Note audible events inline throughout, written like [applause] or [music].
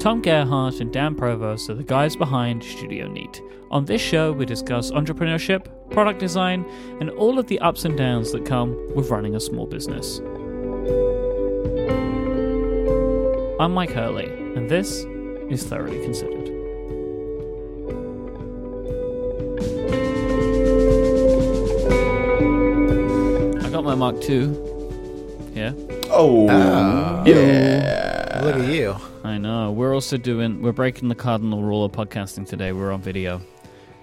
Tom Gerhardt and Dan Provost are the guys behind Studio Neat. On this show, we discuss entrepreneurship, product design, and all of the ups and downs that come with running a small business. I'm Mike Hurley, and this is Thoroughly Considered. I got my Mark II here. Oh, Oh. yeah. Look at you. I know. We're also doing. We're breaking the cardinal rule of podcasting today. We're on video.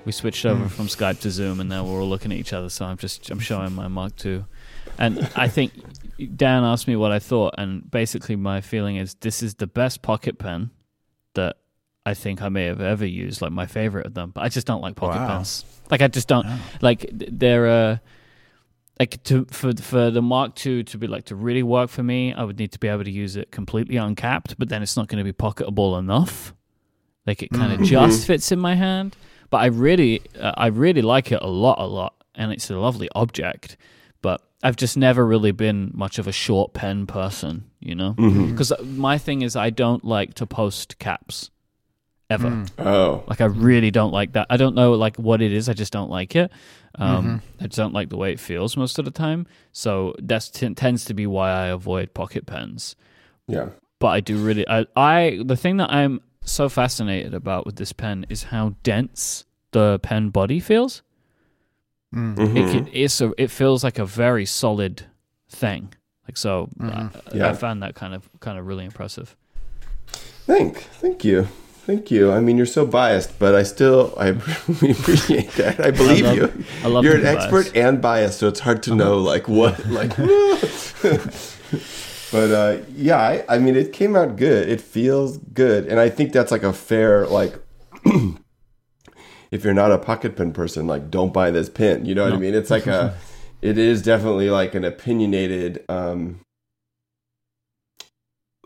We switched over from Skype to Zoom, and now we're all looking at each other. So I'm just I'm showing my Mark II, and I think Dan asked me what I thought, and basically my feeling is this is the best pocket pen that I think I may have ever used. Like my favorite of them, but I just don't like pocket Wow. pens. Like I just don't like they're. Uh, like to for for the Mark II to be like to really work for me, I would need to be able to use it completely uncapped, but then it's not going to be pocketable enough. Like it kind of just fits in my hand, but I really uh, I really like it a lot, a lot, and it's a lovely object. But I've just never really been much of a short pen person, you know, because my thing is I don't like to post caps ever. Oh, Like I really don't like that. I don't know like what it is. I just don't like it. Um, I just don't like the way it feels most of the time. So that t- tends to be why I avoid pocket pens. yeah. But I do really. I, I the thing that I'm so fascinated about with this pen is how dense the pen body feels. Mhm. It can, it's a, it feels like a very solid thing. Like so, I, Yeah. I found that kind of kind of really impressive. Thank, thank you, thank you. I mean, you're so biased, but I still I [laughs] appreciate that. I believe love- you. I love you're an expert biased. and biased, so it's hard to know like what like. [laughs] but uh, yeah, I, I mean, it came out good. It feels good, and I think that's like a fair like. [clears throat] if you're not a pocket pen person, like don't buy this pen. You know what I mean? It's like a, [laughs] it is definitely like an opinionated, um,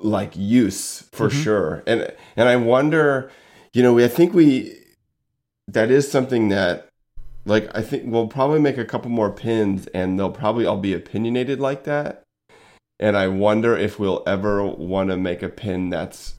like use for Mhm. sure. And and I wonder, you know, we I think we that is something that like I think we'll probably make a couple more pins and they'll probably all be opinionated like that. And I wonder if we'll ever want to make a pin that's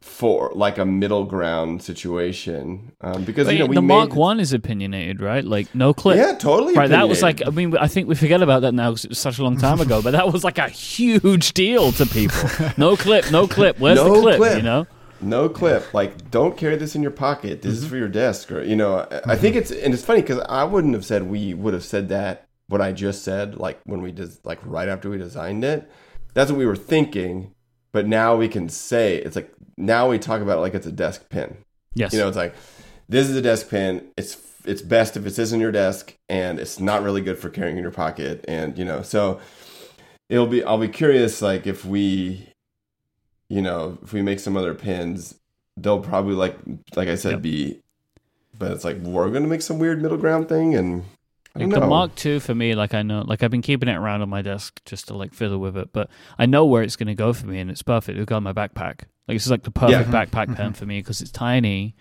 for like a middle ground situation um, because But you know we the made, Mark One is opinionated, right? Like no clip. yeah totally Right, that was like. I mean, I think we forget about that now because it was such a long time ago, but that was like a huge deal to people. [laughs] No clip, no clip. Where's No the clip, clip. You know? no clip like don't carry this in your pocket this Mm-hmm. is for your desk or you know I- I think it's and it's funny because I wouldn't have said we would have said that what I just said like when we did like right after we designed it that's what we were thinking but now we can say it's like now we talk about it like it's a desk pin Yes. You know, it's like this is a desk pin. It's it's best if it sits in your desk, and it's not really good for carrying in your pocket. And you know, so it'll be. I'll be curious, like if we, you know, if we make some other pins, they'll probably like like I said Yep. be. But it's like we're gonna make some weird middle ground thing, and Like the. Mark II for me, like I know, like I've been keeping it around on my desk just to like fiddle with it, but I know where it's going to go for me, and it's perfect. It'll go in my backpack. Like it's like the perfect Yeah. backpack pen for me because it's tiny.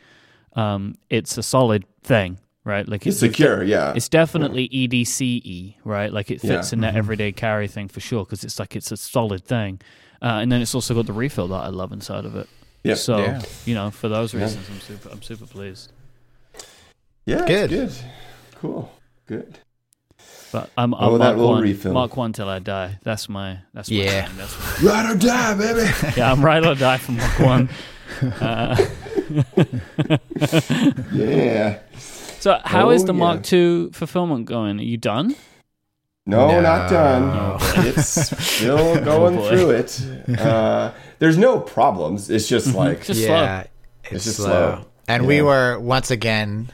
Um, it's a solid thing, right? Like it's secure, yeah. It's definitely EDCE, right? Like it fits Yeah. in that everyday carry thing for sure because it's like it's a solid thing. Uh, and then it's also got the refill that I love inside of it. Yeah. So Yeah. you know, for those Yeah. reasons, I'm super, I'm super pleased. yeah, it's Good. good, cool, good. But I'm, Oh, I'm that Mark one, refill. Mark one till I die. That's my, that's my Yeah. thing. That's my, [laughs] Ride or die, baby. [laughs] yeah, I'm right or die for Mark one. Uh, [laughs] yeah. so how is Oh, the yeah. Mark two fulfillment going? Are you done? No, No. not done. Oh, It's still going boy. through it. Uh, there's no problems. It's just like Just yeah, slow. it's, just slow. slow. And Yeah. we were once again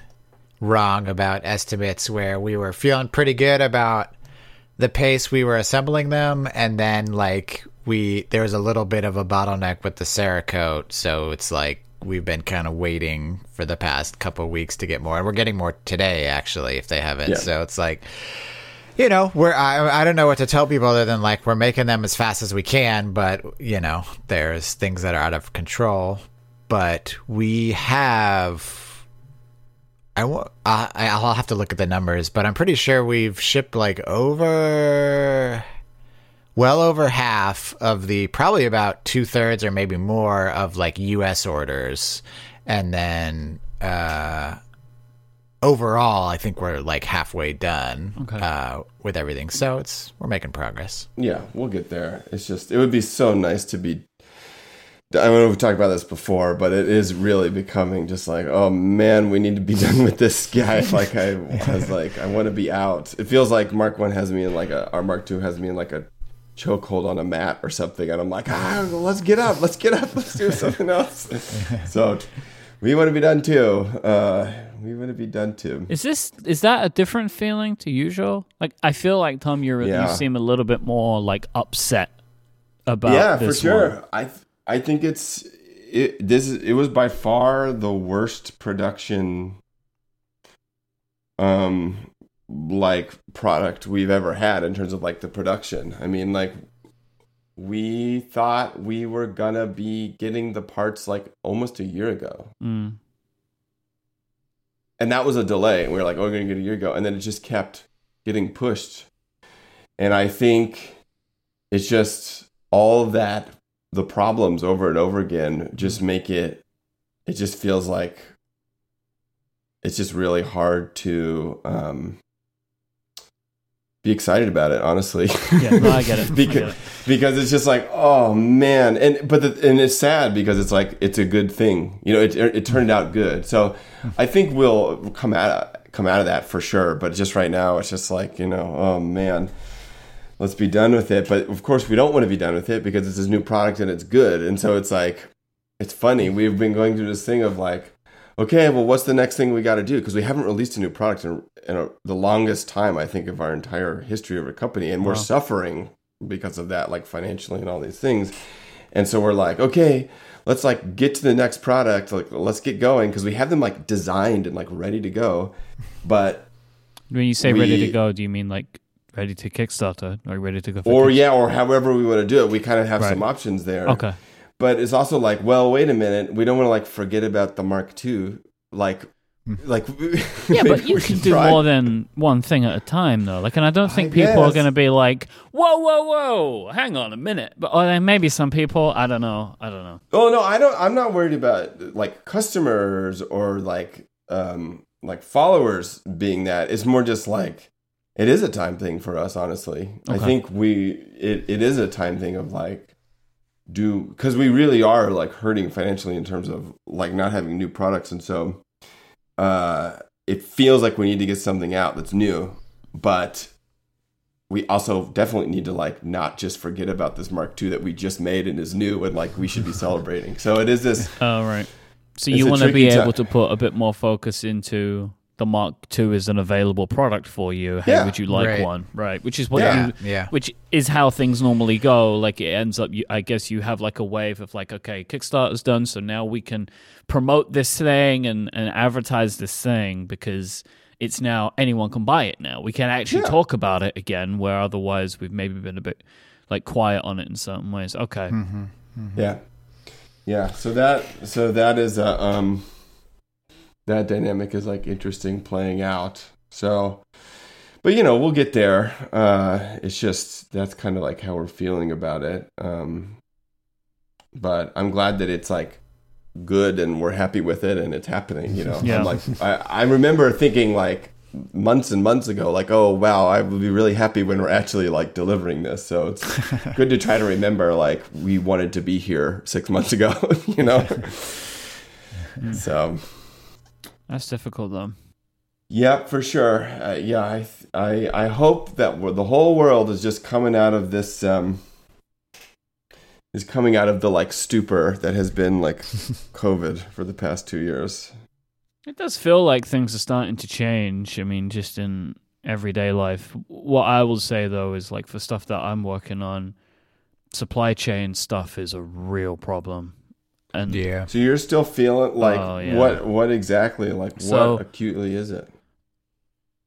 wrong about estimates where we were feeling pretty good about the pace we were assembling them and then like we there was a little bit of a bottleneck with the Cerakote, so it's like we've been kind of waiting for the past couple weeks to get more and we're getting more today actually if they haven't Yeah. So it's like you know, we're I, I don't know what to tell people other than like we're making them as fast as we can, but you know, there's things that are out of control. But we have I wa- I I'll have to look at the numbers, but I'm pretty sure we've shipped like over well over half of the probably about two thirds or maybe more of like U.S. orders, and then uh, overall, I think we're like halfway done Okay. uh, with everything. So it's we're making progress. Yeah, we'll get there. It's just it would be so nice to be. I don't know if we talked about this before, but it is really becoming just like, oh man, we need to be [laughs] done with this guy. [laughs] Like I was like, I want to be out. It feels like Mark One has me in like a, or Mark Two has me in like a chokehold on a mat or something, and I'm like, ah, let's get up, let's get up, let's do something else. [laughs] so we want to be done too. Uh, we want to be done too. Is this is that a different feeling to usual? Like I feel like Tom, you're Yeah. you seem a little bit more like upset about yeah for sure one. i th- i think it's it this is it was by far the worst production um like product we've ever had in terms of like the production i mean like we thought we were gonna be getting the parts like almost a year ago Mm. and that was a delay. We were like, "Oh, we're gonna get a year ago," and then it just kept getting pushed. And I think it's just all that the problems over and over again just make it. It just feels like it's just really hard to um, be excited about it. Honestly, [laughs] Yeah, no, I get it. [laughs] Because get it. because it's just like oh man and but the, and it's sad because it's like it's a good thing you know it, it turned out good so i think we'll come out come out of that for sure but just right now it's just like you know oh man let's be done with it. But of course we don't want to be done with it because it's this new product and it's good. And so it's like it's funny. We've been going through this thing of like okay well what's the next thing we got to do? Because we haven't released a new product in, in a, the longest time i think of our entire history of a company. And we're suffering because of that like financially and all these things. And so we're like okay let's like get to the next product. Like let's get going. Because we have them like designed and like ready to go. But When you say ready to go, do you mean like ready to Kickstarter or ready to go? For or yeah or however we want to do it we kind of have Right. some options there Okay. but it's also like well wait a minute we don't want to like forget about the mark ii like like [laughs] Yeah, but you we can should do try. more than one thing at a time, though. Like, and I don't I think people are going to be like, "Whoa, whoa, whoa, hang on a minute." But or then maybe some people, I don't know, I don't know. Oh no, I don't. I'm not worried about like customers or like um like followers being that. It's more just like it is a time thing for us. Honestly, I think we it, it is a time thing of like do because we really are like hurting financially in terms of like not having new products, and so uh it feels like we need to get something out that's new, but we also definitely need to like not just forget about this Mark II that we just made and is new and like we should be [laughs] celebrating. So it is this Oh, right. So you want to be able to put a bit more focus into the Mark II is an available product for you. Hey, Yeah. would you like Right. one? Right. Which is what Yeah. you Yeah. which is how things normally go. Like it ends up, you, I guess you have like a wave of like, okay, Kickstarter's done, so now we can promote this thing and, and advertise this thing because it's now anyone can buy it now. We can actually Yeah. talk about it again, where otherwise we've maybe been a bit like quiet on it in certain ways. Okay, yeah. Yeah. So that so that is a um that dynamic is like interesting playing out. So but you know, we'll get there. Uh it's just that's kind of like how we're feeling about it. Um but I'm glad that it's like good and we're happy with it and it's happening, you know. [laughs] Yeah. I'm like I, I remember thinking like months and months ago, like, oh wow, I will be really happy when we're actually like delivering this. So it's [laughs] good to try to remember like we wanted to be here six months ago, [laughs] you know. so that's difficult though. yeah, for sure. Uh, yeah, I I I hope that the whole world is just coming out of this um is coming out of the like stupor that has been like [laughs] COVID for the past two years. It does feel like things are starting to change. I mean, just in everyday life. What I will say though is like for stuff that I'm working on, supply chain stuff is a real problem. And Yeah. So you're still feeling like Oh, yeah. what what exactly like So- what acutely is it?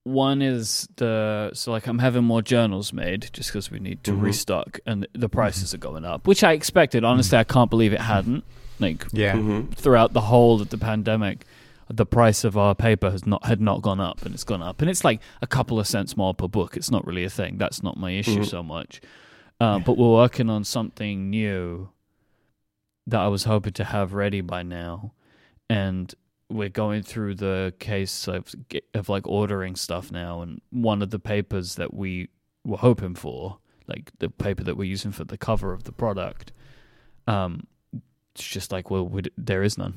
one is the so like I'm having more journals made just because we need to Mhm. restock, and the prices are going up, which I expected. Honestly, I can't believe it hadn't. Like Yeah. Mhm. throughout the whole of the pandemic, the price of our paper has not had not gone up, and it's gone up, and it's like a couple of cents more per book. It's not really a thing. That's not my issue Mhm. so much. Uh, but we're working on something new that I was hoping to have ready by now, and we're going through the case of of like ordering stuff now. And one of the papers that we were hoping for, like the paper that we're using for the cover of the product, um, it's just like well, we, there is none.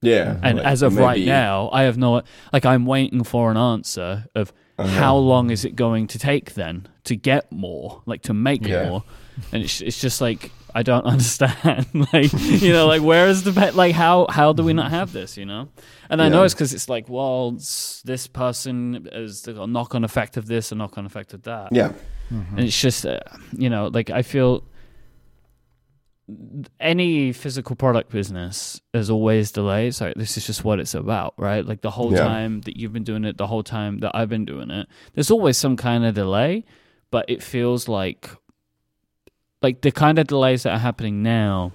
Yeah. And like, as of right now, I have no like I'm waiting for an answer of Uh-huh. how long is it going to take then to get more, like to make Yeah. more, and it's it's just like I don't [laughs] understand, [laughs] like you know, like where is the pe- like how how do we not have this, you know? And I know it's because it's like well, it's, this person is a knock on effect of this, a knock on effect of that, Yeah. and it's just uh, you know like i feel any physical product business there's always delays like this is just what it's about right like the whole Yeah. time that you've been doing it the whole time that i've been doing it there's always some kind of delay but it feels like like the kind of delays that are happening now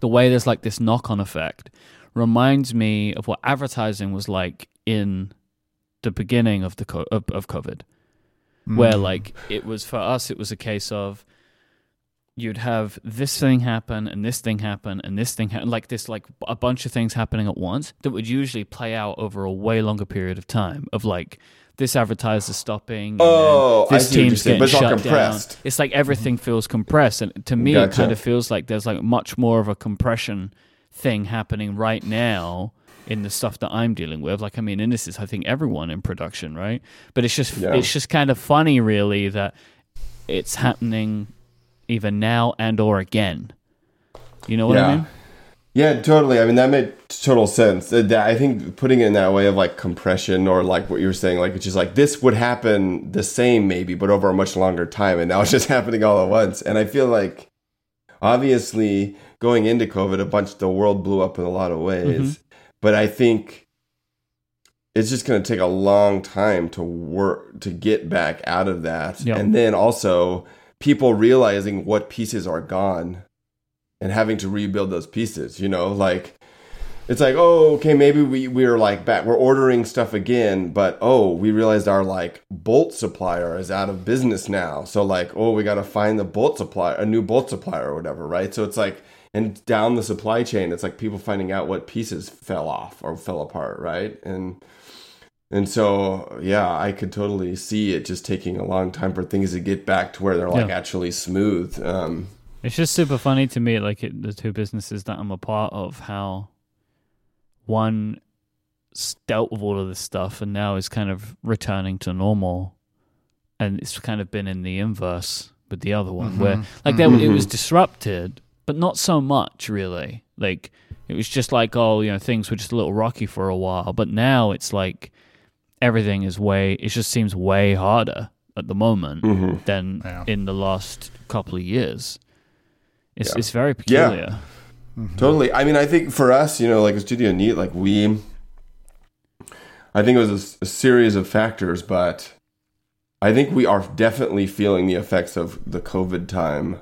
the way there's like this knock-on effect reminds me of what advertising was like in the beginning of the co- of, of covid. Where mm. like it was for us it was a case of you'd have this thing happen and this thing happen and this thing happen like this like a bunch of things happening at once that would usually play out over a way longer period of time of like this advertiser stopping Oh, this team's getting but it's shut compressed. down it's like everything mm-hmm. feels compressed and to me it kind of feels like there's like much more of a compression thing happening right now in the stuff that I'm dealing with. Like, I mean, and this is, I think, everyone in production, right? But it's just, Yeah. it's just kind of funny, really, that it's happening either now and or again. You know what I mean? Yeah, totally. I mean, that made total sense. Uh, I think putting it in that way of like compression or like what you were saying, like it's just like this would happen the same maybe, but over a much longer time, and now it's [laughs] just happening all at once. And I feel like obviously going into COVID, a bunch the world blew up in a lot of ways, but I think it's just going to take a long time to work to get back out of that, Yep. and then also people realizing what pieces are gone and having to rebuild those pieces you know? Like it's like oh okay maybe we we're like back we're ordering stuff again but oh we realized our like bolt supplier is out of business now. So like oh we got to find the bolt supplier a new bolt supplier or whatever right? So it's like and down the supply chain it's like people finding out what pieces fell off or fell apart right? And and so yeah i could totally see it just taking a long time for things to get back to where they're like Yeah. actually smooth um It's just super funny to me, like it, the two businesses that I'm a part of, how one s- dealt with all of this stuff and now is kind of returning to normal, and it's kind of been in the inverse with the other one, where like there, it was disrupted, but not so much really. Like it was just like oh, you know, things were just a little rocky for a while, but now it's like everything is way. It just seems way harder at the moment mhm. than Yeah. in the last couple of years. It's Yeah. it's very peculiar. Yeah. peculiar. Totally. I mean, I think for us, you know, like a Studio Neat, like we, I think it was a series of factors, but I think we are definitely feeling the effects of the COVID time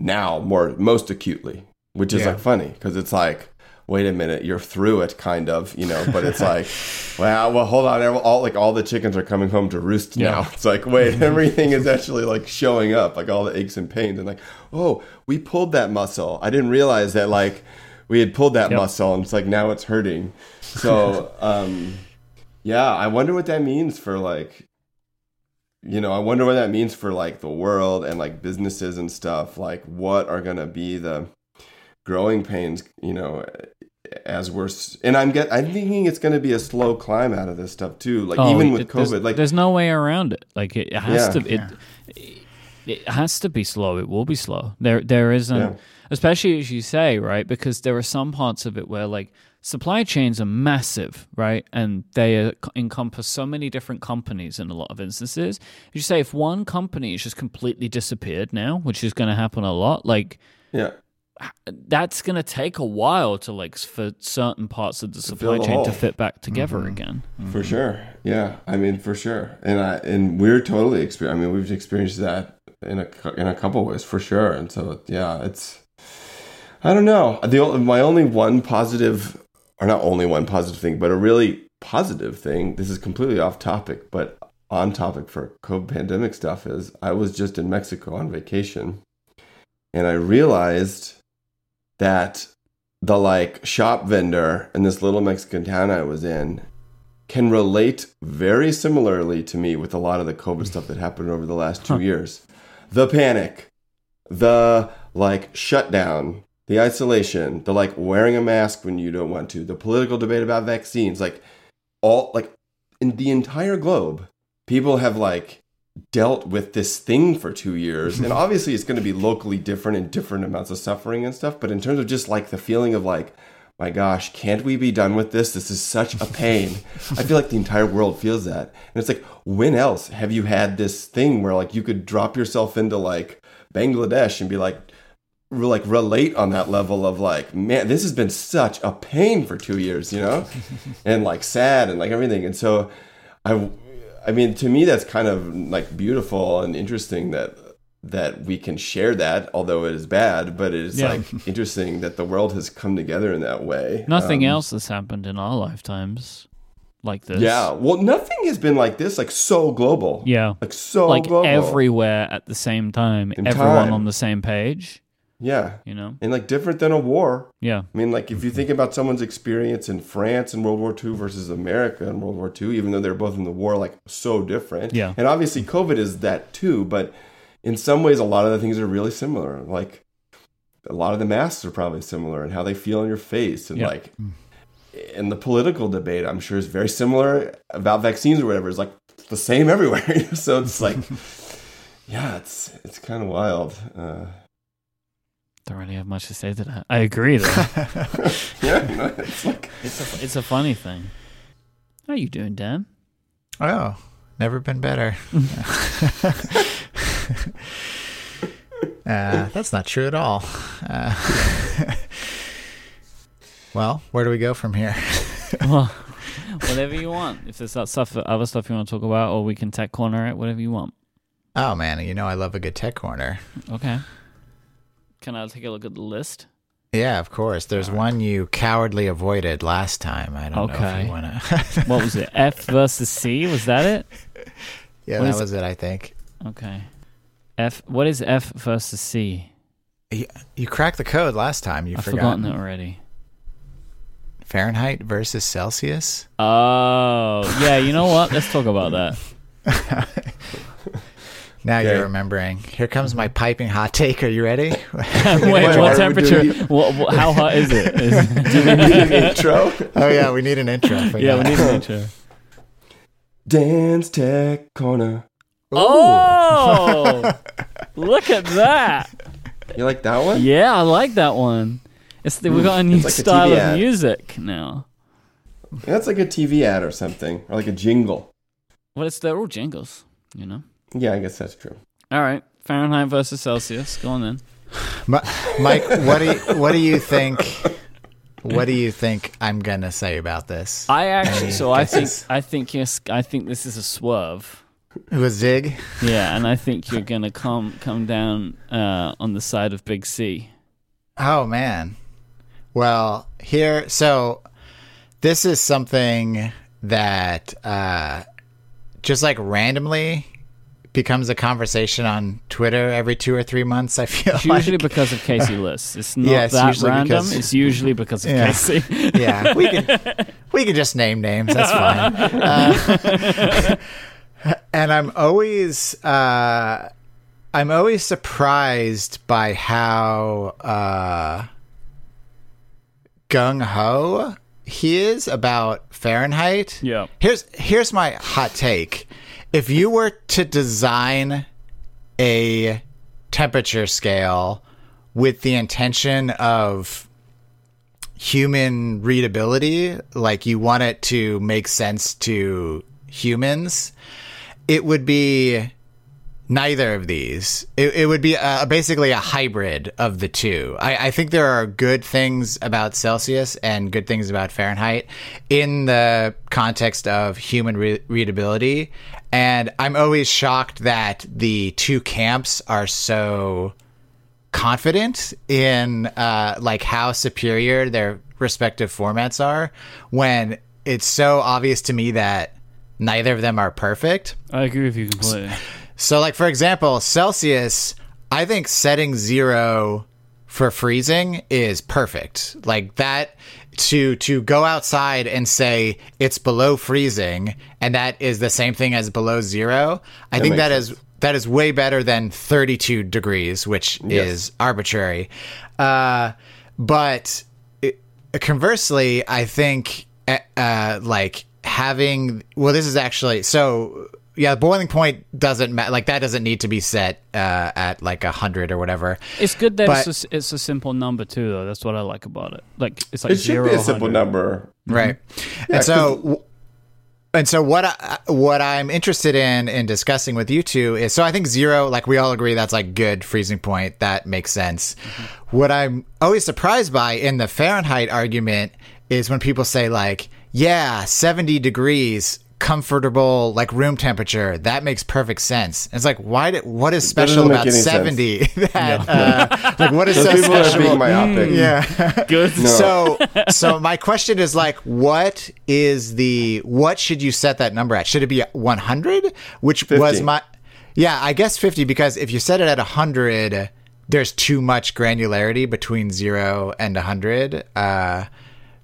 now more most acutely, which is Yeah. like funny because it's like, wait a minute, you're through it, kind of, you know. But it's like, [laughs] well, well, hold on, all like all the chickens are coming home to roost now. Yeah. It's like, wait, [laughs] everything is actually like showing up, like all the aches and pains, and like, oh, we pulled that muscle. I didn't realize that like we had pulled that Yep. muscle, and it's like now it's hurting. So, [laughs] um, yeah, I wonder what that means for like you know, I wonder what that means for like the world and like businesses and stuff. Like, what are going to be the growing pains, you know, as we're, and I'm get, I'm thinking it's going to be a slow climb out of this stuff too. Like, even with Oh, it- there's- COVID, like, there's no way around it. Like it, it has Yeah. to it, it has to be slow. It will be slow. There there isn't Yeah. especially as you say, right? Because there are some parts of it where like supply chains are massive, right? And they uh, encompass so many different companies in a lot of instances. As you say, if one company has just completely disappeared now, which is going to happen a lot, like yeah, that's going to take a while to like for certain parts of the supply the chain to fit back together mm-hmm. again. for sure. Yeah. I mean, for sure. And I, and we're totally experiencing, I mean, we've experienced that in a, in a couple ways for sure. And so, yeah, it's, I don't know. The o- my only one positive, or not only one positive thing, but a really positive thing. This is completely off topic, but on topic for COVID pandemic stuff is I was just in Mexico on vacation and I realized that the like shop vendor in this little Mexican town I was in can relate very similarly to me with a lot of the COVID stuff that happened over the last two Huh. years. The panic, the like shutdown, the isolation, the like wearing a mask when you don't want to, the political debate about vaccines, like all like in the entire globe, people have like dealt with this thing for two years. And obviously it's going to be locally different and different amounts of suffering and stuff. But in terms of just like the feeling of like, my gosh, can't we be done with this? This is such a pain. [laughs] I feel like the entire world feels that. And it's like, when else have you had this thing where like you could drop yourself into like Bangladesh and be like, like relate on that level of like, man, this has been such a pain for two years, you know, [laughs] and like sad and like everything. And so, I, I mean, to me, that's kind of like beautiful and interesting that that we can share that, although it is bad. But it is Yeah. like [laughs] interesting that the world has come together in that way. Nothing Um, else has happened in our lifetimes like this. Yeah. Well, nothing has been like this, like so global. Yeah. Like so like global. everywhere at the same time, In everyone time. on the same page, Yeah. you know? And like different than a war. Yeah. I mean, like if you think about someone's experience in France in World War II versus America in World War II, even though they're both in the war, like so different. Yeah. And obviously, COVID is that too, but in some ways, a lot of the things are really similar. Like a lot of the masks are probably similar and how they feel on your face, and Yeah. like, and the political debate, I'm sure is very similar about vaccines or whatever. It's like the same everywhere. [laughs] so it's like, [laughs] yeah, it's it's kind of wild. Uh, Don't really have much to say to that. I agree, though. [laughs] yeah, you know, it's like. it's a it's a funny thing. How are you doing, Dan? Oh, never been better. [laughs] uh, that's not true at all. Uh, [laughs] well, where do we go from here? well, whatever you want. If there's that stuff, other stuff you want to talk about, or we can tech corner it, whatever you want. Oh man, you know I love a good tech corner. Okay. Can I take a look at the list? Yeah, of course. There's one you cowardly avoided last time. I don't know if you want to. [laughs] What was it? F versus C? Was that it? [laughs] yeah, What that is- was it. I think Okay. F. What is F versus C? you, you cracked the code last time. You've I've forgotten forgotten it already. Fahrenheit versus Celsius. Oh, yeah. You know what? Let's talk about that. [laughs] Now Okay. you're remembering. Here comes my mm-hmm. piping hot take. Are you ready? [laughs] [laughs] Wait, Why what temperature? What, what, how hot is it? [laughs] Is- Do we need an intro? oh yeah, we need an intro. For yeah, we need an intro. Dan's Tech Corner. Oh, look at that! You like that one? Yeah, I like that one. It's the, we've got a mm, new like style TV of ad. music now. That's like a TV ad or something, or like a jingle. Well, it's they're all jingles, you know. Yeah, I guess that's true. All right, Fahrenheit versus Celsius. Go on then. Mi- Mike, what do you, what do you think? What do you think I'm gonna say about this? I actually, so I think. I think yes, I think this is a swerve. With Zig? Yeah, and I think you're gonna come come down uh, on the side of Big C. Oh man. Well, here so this is something that uh just like randomly becomes a conversation on Twitter every two or three months, I [laughs] feel It's like. usually because of Casey Liss. [laughs] It's not Yeah, it's that random. because- It's usually because of Yeah. Casey. yeah, [laughs] we can we can just name names. That's fine. Uh, and I'm always uh, I'm always surprised by how uh, gung ho he is about Fahrenheit. yeah. Here's here's my hot take. If you were to design a temperature scale with the intention of human readability, like you want it to make sense to humans, it would be neither of these. It, it would be uh basically a hybrid of the two. I, I think there are good things about Celsius and good things about Fahrenheit in the context of human re- readability. And I'm always shocked that the two camps are so confident in uh, like how superior their respective formats are when it's so obvious to me that neither of them are perfect. I agree with you completely. So, like for example, Celsius, I think setting zero for freezing is perfect. Like that to to go outside and say it's below freezing and that is the same thing as below zero. I think makes that is that is way better than 32 degrees, which Yes. is arbitrary. Uh, but it, conversely, I think uh, uh, like having well, this is actually so. Yeah, boiling point doesn't matter. Like that doesn't need to be set uh, at like a hundred or whatever. It's good that But- it's, a, it's a simple number too, though. That's what I like about it. Like it's like It should zero. be a simple number. right Yeah, and so and so what I, what i'm interested in in discussing with you two is so i think zero like we all agree that's like good freezing point that makes sense what i'm always surprised by in the fahrenheit argument is when people say like yeah 70 degrees comfortable like room temperature. That makes perfect sense. It's like why did what is special about 70 [laughs] that uh, [laughs] like what is Those so people are special being myopic. yeah. [laughs] Good. so so my question is like what is the what should you set that number at? Should it be 100 which was my yeah i guess 50 because if you set it at 100 there's too much granularity between 0 and 100 uh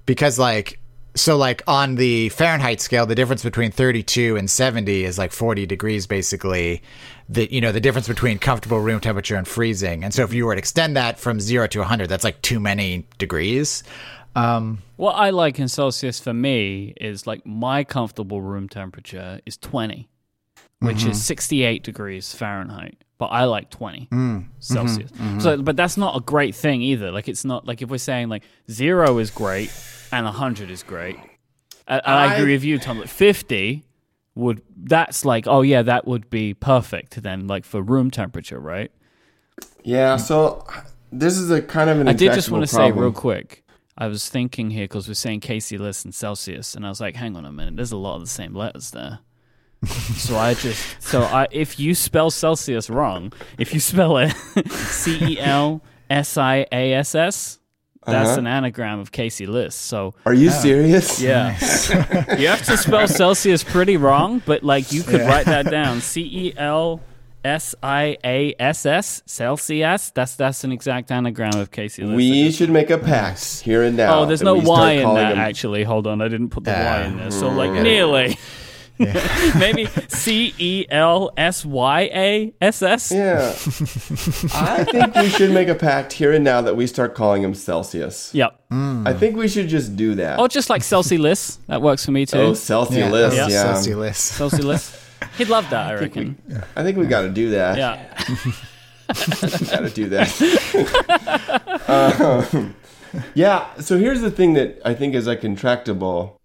because like so like on the fahrenheit scale the difference between 32 and 70 is like 40 degrees basically the you know the difference between comfortable room temperature and freezing and so if you were to extend that from 0 to 100 that's like too many degrees um What I like in Celsius for me is like my comfortable room temperature is 20, which Mm-hmm. is 68 degrees Fahrenheit. But I like 20 Mm, Celsius. mm-hmm, So, but that's not a great thing either. Like, it's not like if we're saying like zero is great and 100 is great. And and I, I- agree with you, Tom. Like 50 would, that's like, oh yeah, that would be perfect then, like for room temperature, right? Yeah, so this is a kind of an I did just want to say real quick. I was thinking here because we're saying Casey Liss and Celsius, and I was like, hang on a minute, there's a lot of the same letters there. [laughs] so I just so I if you spell Celsius wrong, if you spell it [laughs] C E L S I A S S, that's Uh-huh. an anagram of Casey Liss. So Are you serious? yeah, [laughs] you have to spell Celsius pretty wrong, but like you could write that down C E L S I A S S Celsius. That's that's an exact anagram of Casey Liss. We should make a pact here and now. Oh, there's no Y in calling that them- actually. Hold on, I didn't put the Y Uh, in there. So like okay. Nearly. [laughs] Maybe C E L S Y A S S. Yeah. [laughs] I think we should make a pact here and now that we start calling him Celsius. Yep. I think we should just do that. Or just like Celsius. That works for me too. oh, Celsius, yeah, yeah. Celsius. Celsius. He'd love that, I reckon. I think we got to do that. Yeah. [laughs] got to do that. um, yeah. So here's the thing that I think is like intractable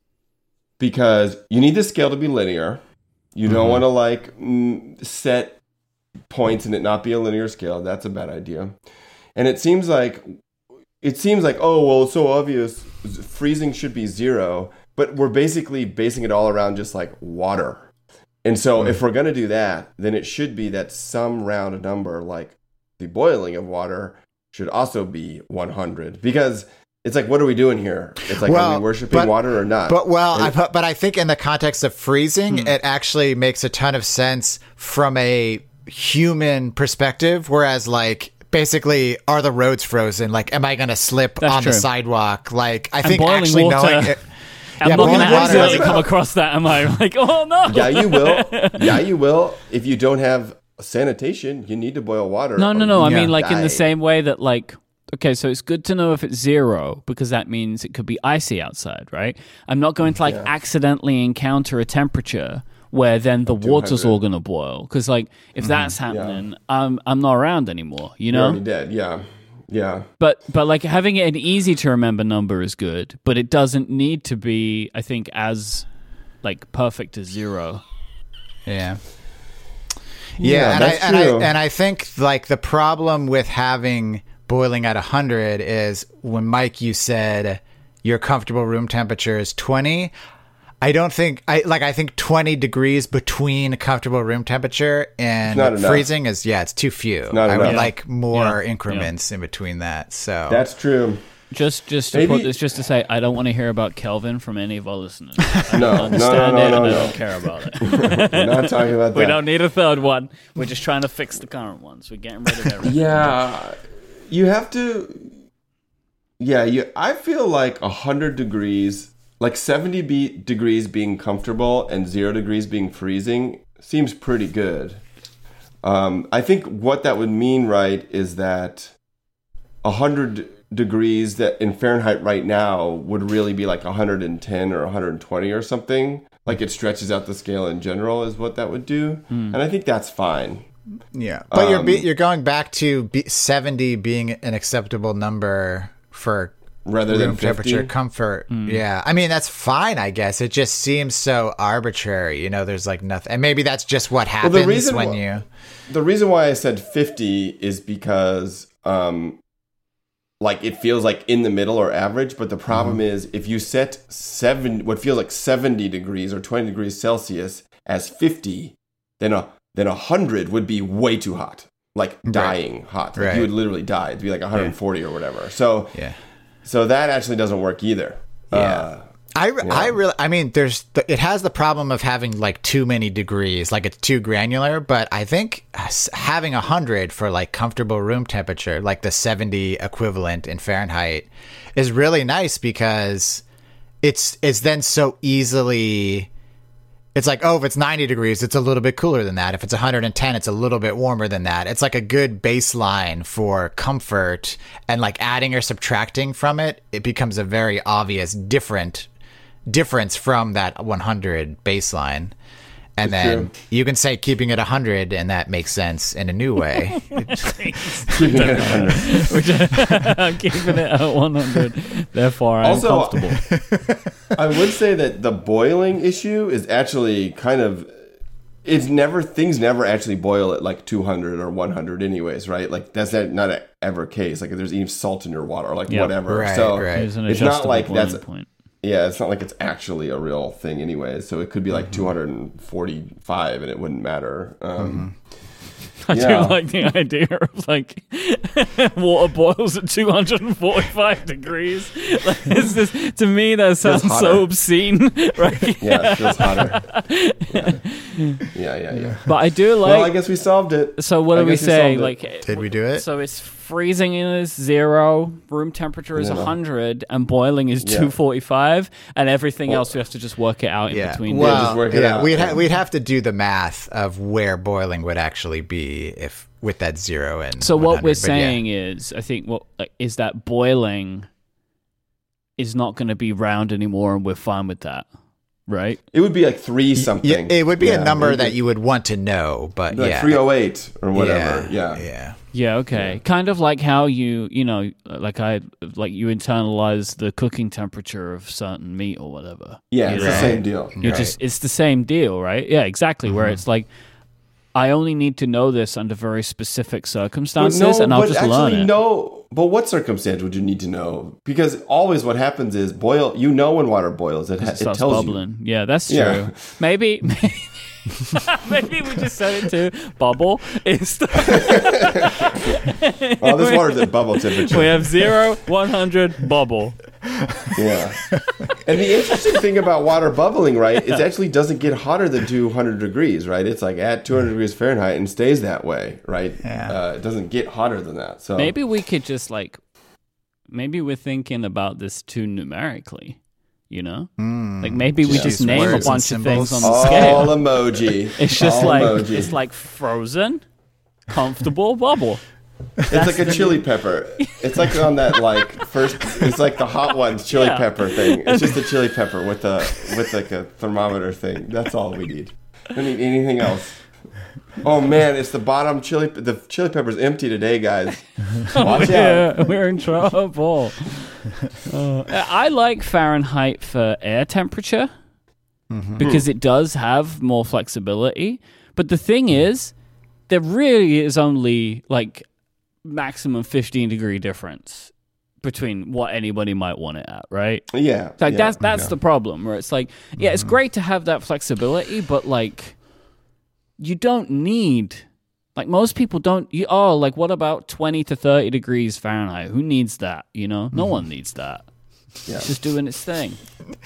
because you need the scale to be linear. You don't want to like mm, set points and it not be a linear scale. That's a bad idea. And it seems like it seems like oh well, it's so obvious. Freezing should be zero, but we're basically basing it all around just like water. And so if we're going to do that, then it should be that some round number like the boiling of water should also be 100 because it's like what are we doing here? It's like are we worshiping but- water or not? But well, I, And- but but I think in the context of freezing, Hmm. it actually makes a ton of sense from a human perspective. Whereas, like, basically, are the roads frozen? Like, am I going to slip That's on the sidewalk? Like, I And think boiling actually water- knowing it. I'm [laughs] Yeah, not going to water accidentally come across that, am I? [laughs] Like, oh no. yeah, you will. [laughs] Yeah, you will. If you don't have sanitation, you need to boil water. No, no, no. I mean, like in the same way that, like, okay, so it's good to know if it's zero because that means it could be icy outside, right? I'm not going to like Yeah. accidentally encounter a temperature where then the water's all going to boil because, like, if mm-hmm. that's happening, I'm I'm not around anymore, you You're know. already dead. Yeah. Yeah. But but like having an easy to remember number is good, but it doesn't need to be, I think, as like perfect as zero. Yeah. Yeah, Yeah, and, that's I, and true. I and I think like the problem with having boiling at 100 is when Mike you said your comfortable room temperature is 20 I don't think I like I think 20 degrees between comfortable room temperature and freezing is yeah, it's too few. not I would enough. like more Yeah, increments in between that. So That's true. Just, just to Maybe- put this, just to say, I don't want to hear about Kelvin from any of our listeners. [laughs] I No, don't no, understand no, no, it, no, and I don't care about it. [laughs] We're not talking about [laughs] that. we don't need a third one. We're just trying to fix the current ones. We're getting rid of everything. Yeah, you have to. Yeah, you. I feel like hundred degrees, like seventy be- degrees being comfortable and zero degrees being freezing, seems pretty good. Um, I think what that would mean, right, is that hundred degrees that in Fahrenheit right now would really be like 110 or 120 or something. Like it stretches out the scale in general, is what that would do, and I think that's fine. Yeah, but you're be, Um, you're going back to be, seventy being an acceptable number for Rather than 50. temperature comfort. Yeah, I mean that's fine, I guess. It just seems so arbitrary. You know, there's like nothing, and maybe that's just what happens reason when wh- you. the reason why I said 50 is because um like it feels like in the middle or average, but the problem is if you set 7 what feels like 70 degrees or 20 degrees Celsius as 50, then a then 100 would be way too hot. Like dying hot. Like Right. you would literally die. It'd be like 140 or whatever. So Yeah. so that actually doesn't work either. Yeah. Uh, I, I really I mean there's the, it has the problem of having like too many degrees like it's too granular but I think having a hundred for like comfortable room temperature like the 70 equivalent in Fahrenheit is really nice because it's it's then so easily it's like oh if it's 90 degrees it's a little bit cooler than that. If it's 110 it's a little bit warmer than that. It's like a good baseline for comfort and like adding or subtracting from it it becomes a very obvious different difference from that 100 baseline and then true. you can say keeping it 100 and that makes sense in a new way [laughs] [laughs] [laughs] keeping it at 100. Which, I'm keeping it at 100. Therefore, I'm Also- comfortable. I would say that the boiling issue is actually kind of it's never things never actually boil at like 200 or 100 anyways right like that's not, not a ever case like if there's even salt in your water or like Yep. whatever Right, so right. There's it's not like boiling that's point. Yeah it's not like it's actually a real thing anyway. so it could be like Mm-hmm. 245 and it wouldn't matter um [laughs] I Yeah. do like the idea of like [laughs] water boils at 245 degrees. Like, it's just, to me, that sounds so obscene, [laughs] right? yeah it feels hotter yeah yeah yeah, yeah. But I do like. well i guess we solved it so what I do we guess we say? solved it. Like, Did we do it? So it's freezing is zero, room temperature is No. 100, and boiling is Yeah. 245, and everything Well- else we have to just work it out in yeah between. Yeah, well just work it yeah out, we'd, ha- we'd have to do the math of where boiling would actually be if with that zero and So what we're but yeah. saying is, I think what like, is that boiling is not going to be round anymore, and we're fine with that, right? it would be like three something Yeah, it would be Yeah, a number it would that you would want to know, but like yeah, 308 or whatever yeah, yeah, Yeah, okay. Kind of like how you, you know, like I, like you internalize the cooking temperature of certain meat or whatever. Yeah, it's know? the same deal. You're Right. just, it's the same deal, right? Yeah, exactly. Where Mm-hmm. it's like, I only need to know this under very specific circumstances, and I'll just actually learn it. no. But what circumstance would you need to know? Because always what happens is boil. You know when water boils, it, ha- it it tells bubbling. Yeah, that's true. Yeah. [laughs] Maybe, maybe we just set it to bubble. You. [laughs] Oh, this water's at bubble [laughs] temperature. we have zero, one hundred, bubble. Yeah. and the interesting thing about water bubbling, right, it actually doesn't get hotter than 200 degrees, right? It's like at 200 degrees Fahrenheit and stays that way, right? Yeah. Uh, it doesn't get hotter than that. So Maybe we could just like, maybe we're thinking about this too numerically. You know, like maybe we Just just use name a bunch of things on symbols. the all scale. emoji. It's just All like emoji. it's like frozen, comfortable bubble. It's like a chili pepper. It's like on that like first. It's like the hot ones chili Yeah. pepper thing. It's just a chili pepper with a with like a thermometer thing. That's all we need. We don't need anything else. Oh man, it's the bottom chili. The chili pepper's empty today, guys. [laughs] Watch out. Yeah, we're in trouble. Uh, I like Fahrenheit for air temperature because it does have more flexibility. But the thing is, there really is only like maximum 15 degree difference between what anybody might want it at, right? Yeah. Like yeah, that's that's yeah. the problem where it's like, yeah, it's mm-hmm. great to have that flexibility, but like you don't need Like most people don't. You, oh, like what about twenty to thirty degrees Fahrenheit? Who needs that? You know, no mm-hmm. one needs that. Yeah. It's just doing its thing. [laughs]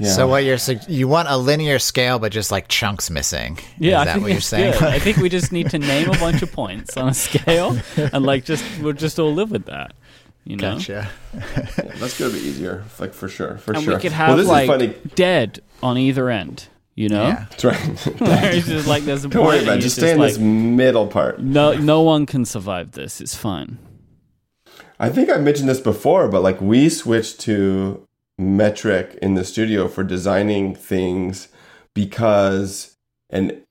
Yeah. So what you're sug- you want a linear scale, but just like chunks missing? Yeah, is I that think what you're saying? good. I think we just need to [laughs] name a bunch of points on a scale, and like just we'll just all live with that. You know, Gotcha. That's gonna be easier, like for sure, for and sure. we could well, have this like is dead on either end. You know, Yeah. That's right. [laughs] Where it's just like there's a [laughs] Don't worry point about and it. Just it's stay in like, this middle part. No, no one can survive this. It's fine. I think I mentioned this before, but like we switched to metric in the studio for designing things because, and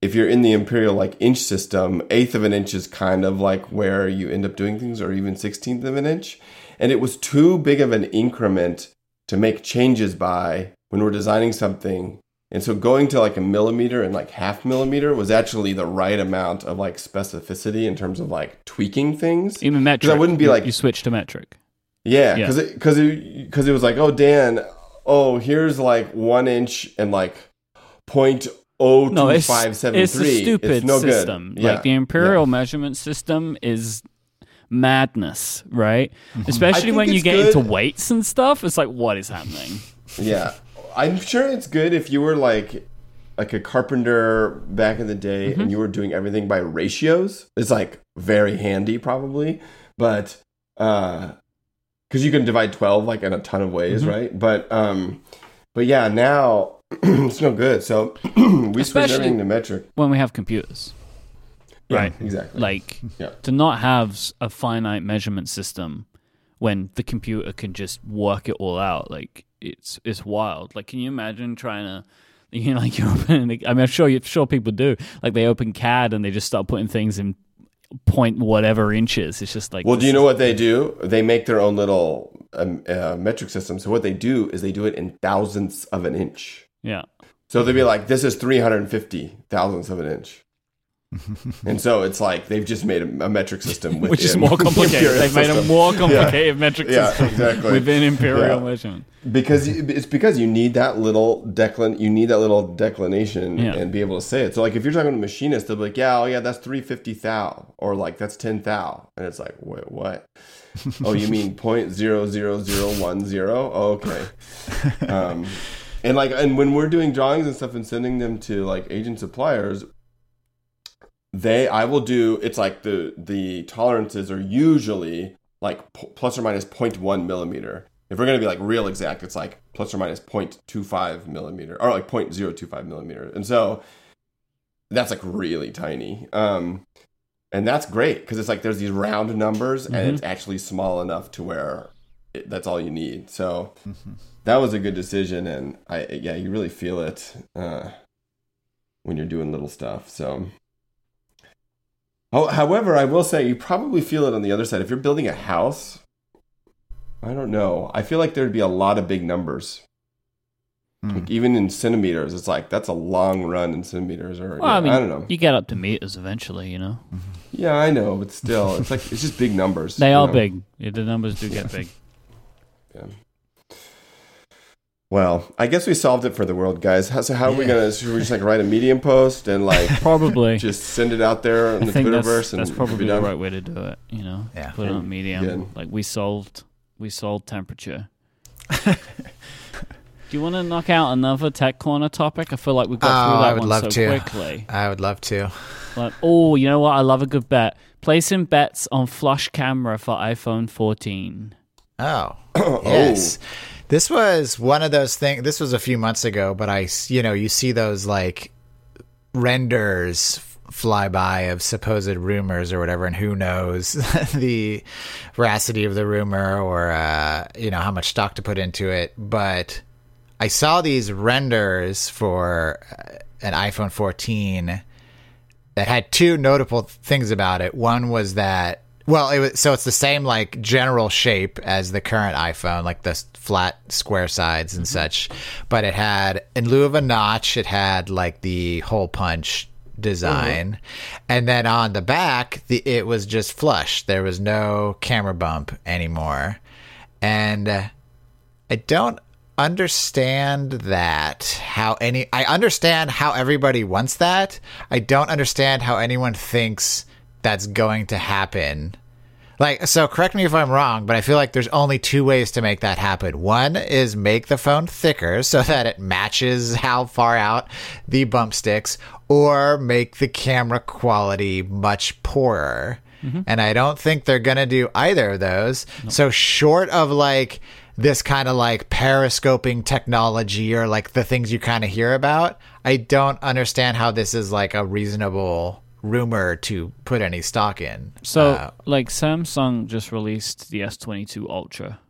if you're in the imperial like inch system, eighth of an inch is kind of like where you end up doing things, or even sixteenth of an inch, and it was too big of an increment to make changes by when we're designing something. And so going to like a millimeter and like half millimeter was actually the right amount of like specificity in terms of like tweaking things. Even metric. I wouldn't be you- like- you switch to metric. Yeah, Yeah. because it because it because it was like, oh Dan, oh here's like one inch and like point oh No, two it's five seven it's three. a stupid it's no system. good. Yeah. Like the imperial measurement system is madness, right? Especially when you get good. into weights and stuff. It's like, what is happening? yeah, I'm sure it's good if you were like like a carpenter back in the day Mm-hmm. and you were doing everything by ratios. It's like very handy probably, but uh because you can divide 12 like in a ton of ways Mm-hmm. right but um but yeah now [clears throat] it's no good so [clears throat] we switched Especially- everything to metric When we have computers, Yeah, right? exactly Like Yeah. to not have a finite measurement system when the computer can just work it all out. Like it's it's wild. Like, can you imagine trying to [laughs] you know, like you open. I mean, I'm sure you sure people do. Like they open CAD and they just start putting things in point whatever inches. It's just like Well, do you know what they do? They make their own little um, uh, metric system. So what they do is they do it in thousandths of an inch. Yeah. So they'd be like, "This is 350 thousandths of an inch," [laughs] and so it's like they've just made a, a metric system, within [laughs] Which is more [laughs] complicated. They've made a more complicated metric Yeah, system exactly. within imperial Yeah. measurement. because you- it's because you need that little declin you need that little declination Yeah. and be able to say it. So like if you're talking to a machinist, they'll be like, "Yeah, oh yeah, that's 350 thou," or like that's 10 thou, and it's like, "Wait, what?" oh, you mean point zero zero zero one zero? Oh, okay. Um, and like, and when we're doing drawings and stuff and sending them to like agent suppliers, they I will do. It's like the the tolerances are usually like p- plus or minus 0.1 millimeter. If we're gonna be like real exact, it's like plus or minus 0.25 millimeter or like 0.025 millimeter. And so that's like really tiny. Um, and that's great because it's like there's these round numbers and Mhm. it's actually small enough to where it, that's all you need. So that was a good decision, and I yeah, you really feel it uh, when you're doing little stuff. So. Oh, however, I will say you probably feel it on the other side. If you're building a house, I don't know. I feel like there'd be a lot of big numbers. Hmm. Like even in centimeters, it's like that's a long run in centimeters. Or Well, I mean, I don't know. you get up to meters eventually, you know. Yeah, I know, but still, it's like it's just big numbers. They are know? big. Yeah, the numbers do get big. [laughs] Yeah. Well, I guess we solved it for the world, guys. How, so how are we gonna? Should we just like write a medium post and like [laughs] Probably. just send it out there in I the think that's, Twitterverse and that's be probably the right way to do it. You know, Yeah. put it on medium. Good. Like we solved, we solved temperature. [laughs] do you want to knock out another tech corner topic? I feel like we got Oh, through that I would one love so to. quickly. I would love to. Like, oh, you know what? I love a good bet. Placing bets on flush camera for iPhone 14. Oh, [coughs] Oh. This was one of those things. This was a few months ago, but I, you know, you see those like renders fly by of supposed rumors or whatever, and who knows [laughs] the veracity of the rumor or uh, you know how much stock to put into it. But I saw these renders for uh, an iPhone 14 that had two notable things about it. One was that well, it was so it's the same like general shape as the current iPhone, like the flat square sides and such, but it had in lieu of a notch, it had like the hole punch design, and then on the back, the it was just flush. There was no camera bump anymore, and uh, I don't understand that how any I understand how everybody wants that. I don't understand how anyone thinks that's going to happen. Like so correct me if I'm wrong, but I feel like there's only two ways to make that happen. One is make the phone thicker so [laughs] that it matches how far out the bump sticks or make the camera quality much poorer. Mm-hmm. And I don't think they're going to do either of those. So short of like this kind of like periscoping technology or like the things you kind of hear about, I don't understand how this is like a reasonable rumor to put any stock in. So, Uh, like Samsung just released the S22 Ultra,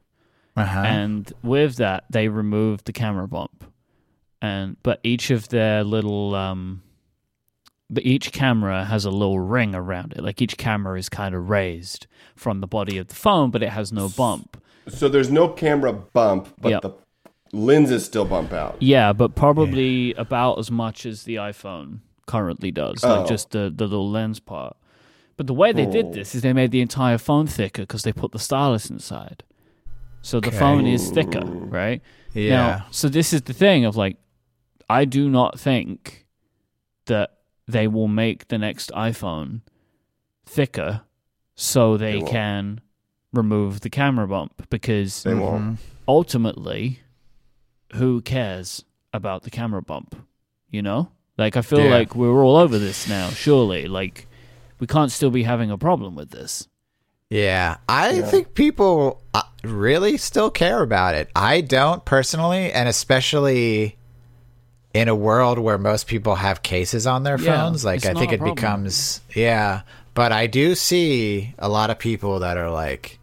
uh-huh. and with that they removed the camera bump, and but each of their little um, but each camera has a little ring around it. Like each camera is kind of raised from the body of the phone, but it has no bump. So there's no camera bump, but Yep. the lenses still bump out. Yeah, but probably about as much as the iPhone currently does, like Oh. just the, the little lens part. But the way they did oh. this is they made the entire phone thicker because they put the stylus inside. So the Okay. phone is thicker, right? yeah. Now, so this is the thing of like, I do not think that they will make the next iPhone thicker so they, They can remove the camera bump because They won't. Mm-hmm. ultimately, who cares about the camera bump? You know? Like, I feel Yeah. like we're all over this now, surely. Like, we can't still be having a problem with this. Yeah, I Yeah. think people uh, really still care about it. I don't personally, and especially in a world where most people have cases on their Yeah, phones, like I think it problem. becomes yeah. But I do see a lot of people that are like,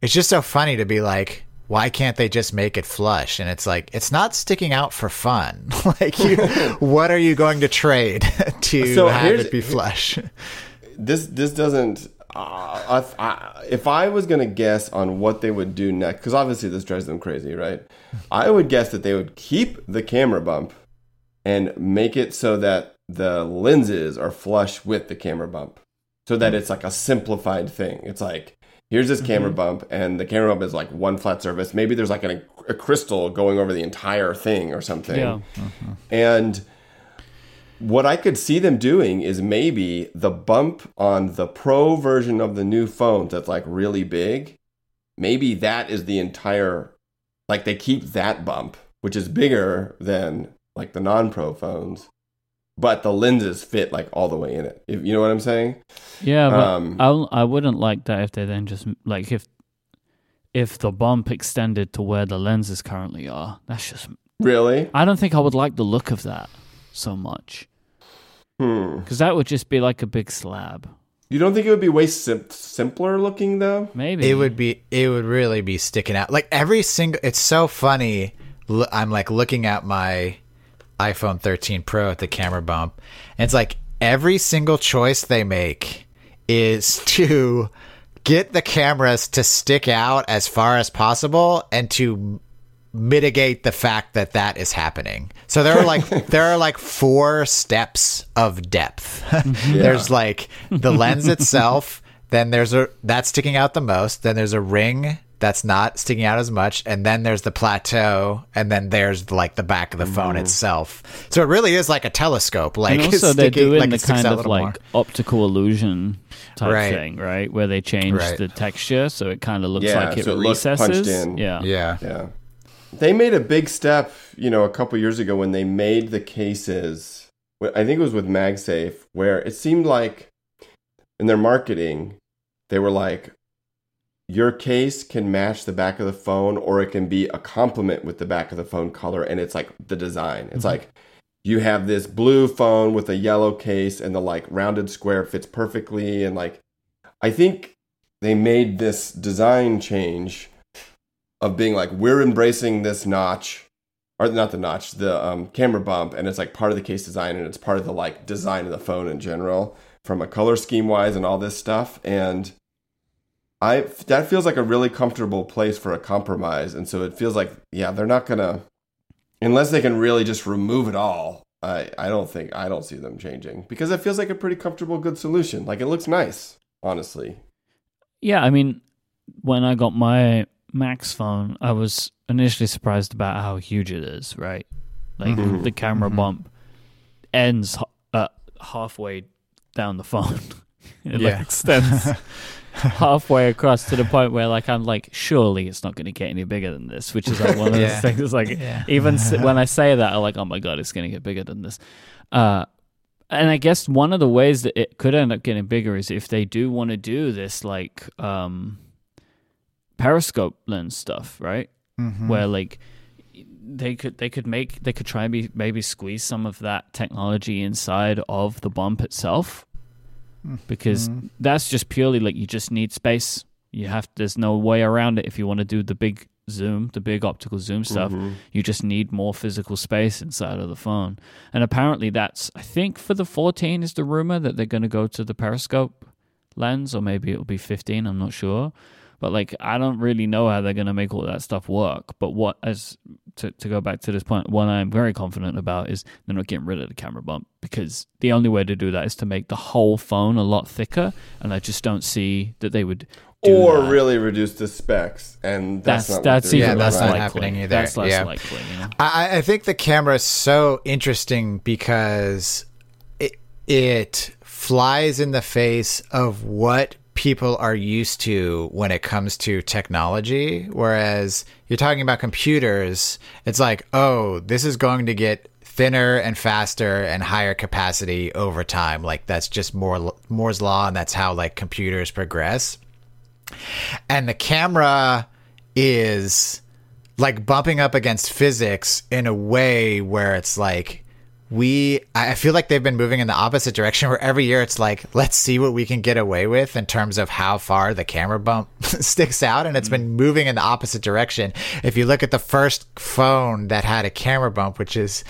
it's just so funny to be like, why can't they just make it flush? And it's like, it's not sticking out for fun. [laughs] like, you, [laughs] what are you going to trade [laughs] to So have it be flush? This this doesn't. Uh, if, I, if I was gonna guess on what they would do next, because obviously this drives them crazy, right? I would guess that they would keep the camera bump and make it so that the lenses are flush with the camera bump, so that it's like a simplified thing. It's like here's this camera mm-hmm. bump, and the camera bump is like one flat surface. Maybe there's like an, a crystal going over the entire thing or something. Yeah. Mm-hmm. And what I could see them doing is maybe the bump on the pro version of the new phones that's like really big. Maybe that is the entire, like they keep that bump, which is bigger than like the non pro phones, but the lenses fit like all the way in it. If, you know what I'm saying? Yeah, but Um, I I wouldn't like that if they then just like if if the bump extended to where the lenses currently are. That's just Really? I don't think I would like the look of that so much Hmm. because that would just be like a big slab. You don't think it would be way sim- simpler looking though? Maybe It would be. It would really be sticking out. Like every single. It's so funny. L- I'm like looking at my iPhone 13 Pro at the camera bump, and it's like every single choice they make is [laughs] to get the cameras to stick out as far as possible and to mitigate the fact that that is happening. So there are like [laughs] there are like four steps of depth. [laughs] There's like the lens itself, then there's a that's sticking out the most, then there's a ring that's not sticking out as much, and then there's the plateau, and then there's like the back of the phone mm-hmm. itself. So it really is like a telescope. Like and it's [laughs] also they're doing like the kind of like more. optical illusion type Right. thing, right? Where they change Right. the texture so it kind of looks Yeah, like it so it looks punched recesses. in. Yeah, yeah. Yeah. They made a big step, you know, a couple years ago when they made the cases. I think it was with MagSafe, where it seemed like in their marketing, they were like, your case can match the back of the phone or it can be a complement with the back of the phone color. And it's like the design. It's like you have this blue phone with a yellow case and the like rounded square fits perfectly. And like, I think they made this design change of being like we're embracing this notch or not the notch the um, camera bump and it's like part of the case design and it's part of the like design of the phone in general from a color scheme wise and all this stuff and i that feels like a really comfortable place for a compromise and so it feels like yeah they're not gonna unless they can really just remove it all i i don't think i don't see them changing because it feels like a pretty comfortable good solution like it looks nice honestly Yeah, I mean, when I got my Max phone, I was initially surprised about how huge it is. Right, like Mhm. the camera Mhm. bump ends h- uh, halfway down the phone. [laughs] it Yeah. like extends [laughs] [laughs] halfway across to the point where like I'm like, surely it's not going to get any bigger than this. Which is like one of [laughs] Yeah. those things. Like Yeah. even s- [laughs] when I say that, I'm like, oh my god, it's going to get bigger than this. Uh, and I guess one of the ways that it could end up getting bigger is if they do want to do this like um, periscope lens stuff, right? Mhm. Where like they could they could make they could try and be maybe squeeze some of that technology inside of the bump itself because Mhm. that's just purely like you just need space. You have there's no way around it if you want to do the big zoom, the big optical zoom stuff. Mhm. You just need more physical space inside of the phone. And apparently that's I think for the 14 is the rumor that they're going to go to the periscope lens or maybe it'll be 15, I'm not sure. But like I don't really know how they're going to make all that stuff work. But what as to to go back to this point, what I'm very confident about is they're not getting rid of the camera bump because the only way to do that is to make the whole phone a lot thicker and I just don't see that they would do Or that. really reduce the specs, and that's that's not that's even Yeah, that's less not likely. happening either. That's less Yeah. likely, you know. I, I think the camera is so interesting because it, it flies in the face of what people are used to when it comes to technology. Whereas you're talking about computers, it's like, oh, this is going to get thinner and faster and higher capacity over time. Like that's just more Moore's law, and that's how like computers progress. And the camera is like bumping up against physics in a way where it's like we I feel like they've been moving in the opposite direction where every year it's like let's see what we can get away with in terms of how far the camera bump [laughs] sticks out and it's been moving in the opposite direction. If you look at the first phone that had a camera bump which is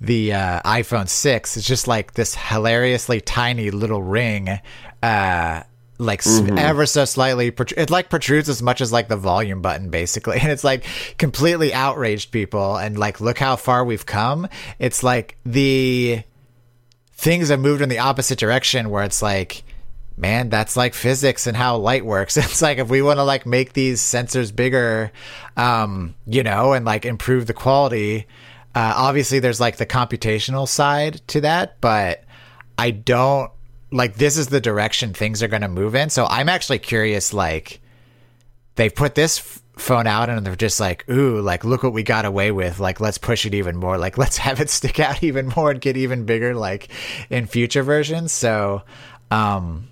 the uh, iPhone 6 it's just like this hilariously tiny little ring uh like s ever so slightly protr- it like protrudes as much as like the volume button basically. [laughs] And it's like completely outraged people and like look how far we've come. It's like the things have moved in the opposite direction where it's like man that's like physics and how light works. [laughs] It's like if we want to like make these sensors bigger um you know and like improve the quality uh obviously there's like the computational side to that but i don't like this is the direction things are going to move in. So i'm actually curious like they put this f- phone out and they're just like ooh like look what we got away with. Like let's push it even more. Like [laughs] let's have it stick out even more and get even bigger like in future versions. So um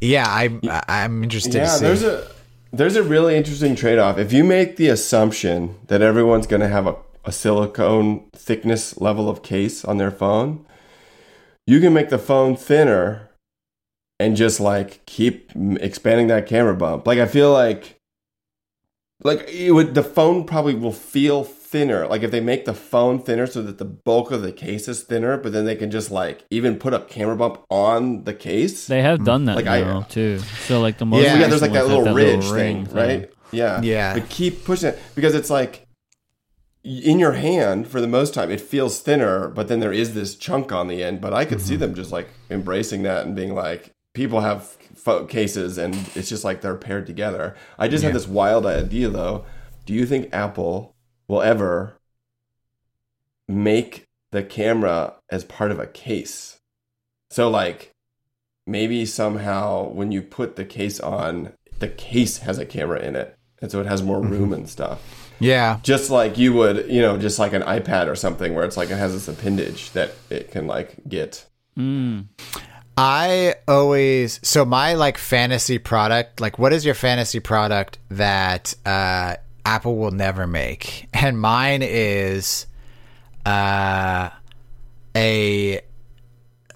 yeah i'm i'm interested to Yeah, there's a there's a really interesting trade off. If you make the assumption that everyone's going to have a, a silicone thickness level of case on their phone, you can make the phone thinner and just like keep expanding that camera bump. Like I feel like like it would the phone probably will feel thinner. Like if they make the phone thinner so that the bulk of the case is thinner, but then they can just like even put a camera bump on the case. They have done that Like, I- now too. So like the most Yeah, yeah, there's like that ones have little ridge ring thing, right? Yeah. Yeah. But keep pushing it because it's like in your hand for the most time it feels thinner, but then there is this chunk on the end. But I could see Mm-hmm. them just like embracing that and being like, people have pho- cases and it's just like they're paired together. I just had this wild idea though. Do you think Apple will ever make the camera as part of a case? So like maybe somehow when you put the case on, the case has a camera in it. And so it has more room and stuff. Yeah Just like you would, you know, just like an iPad or something where it's like it has this appendage that it can like get. Mm. I always so my like fantasy product, like what is your fantasy product that uh Apple will never make? [laughs] And mine is uh a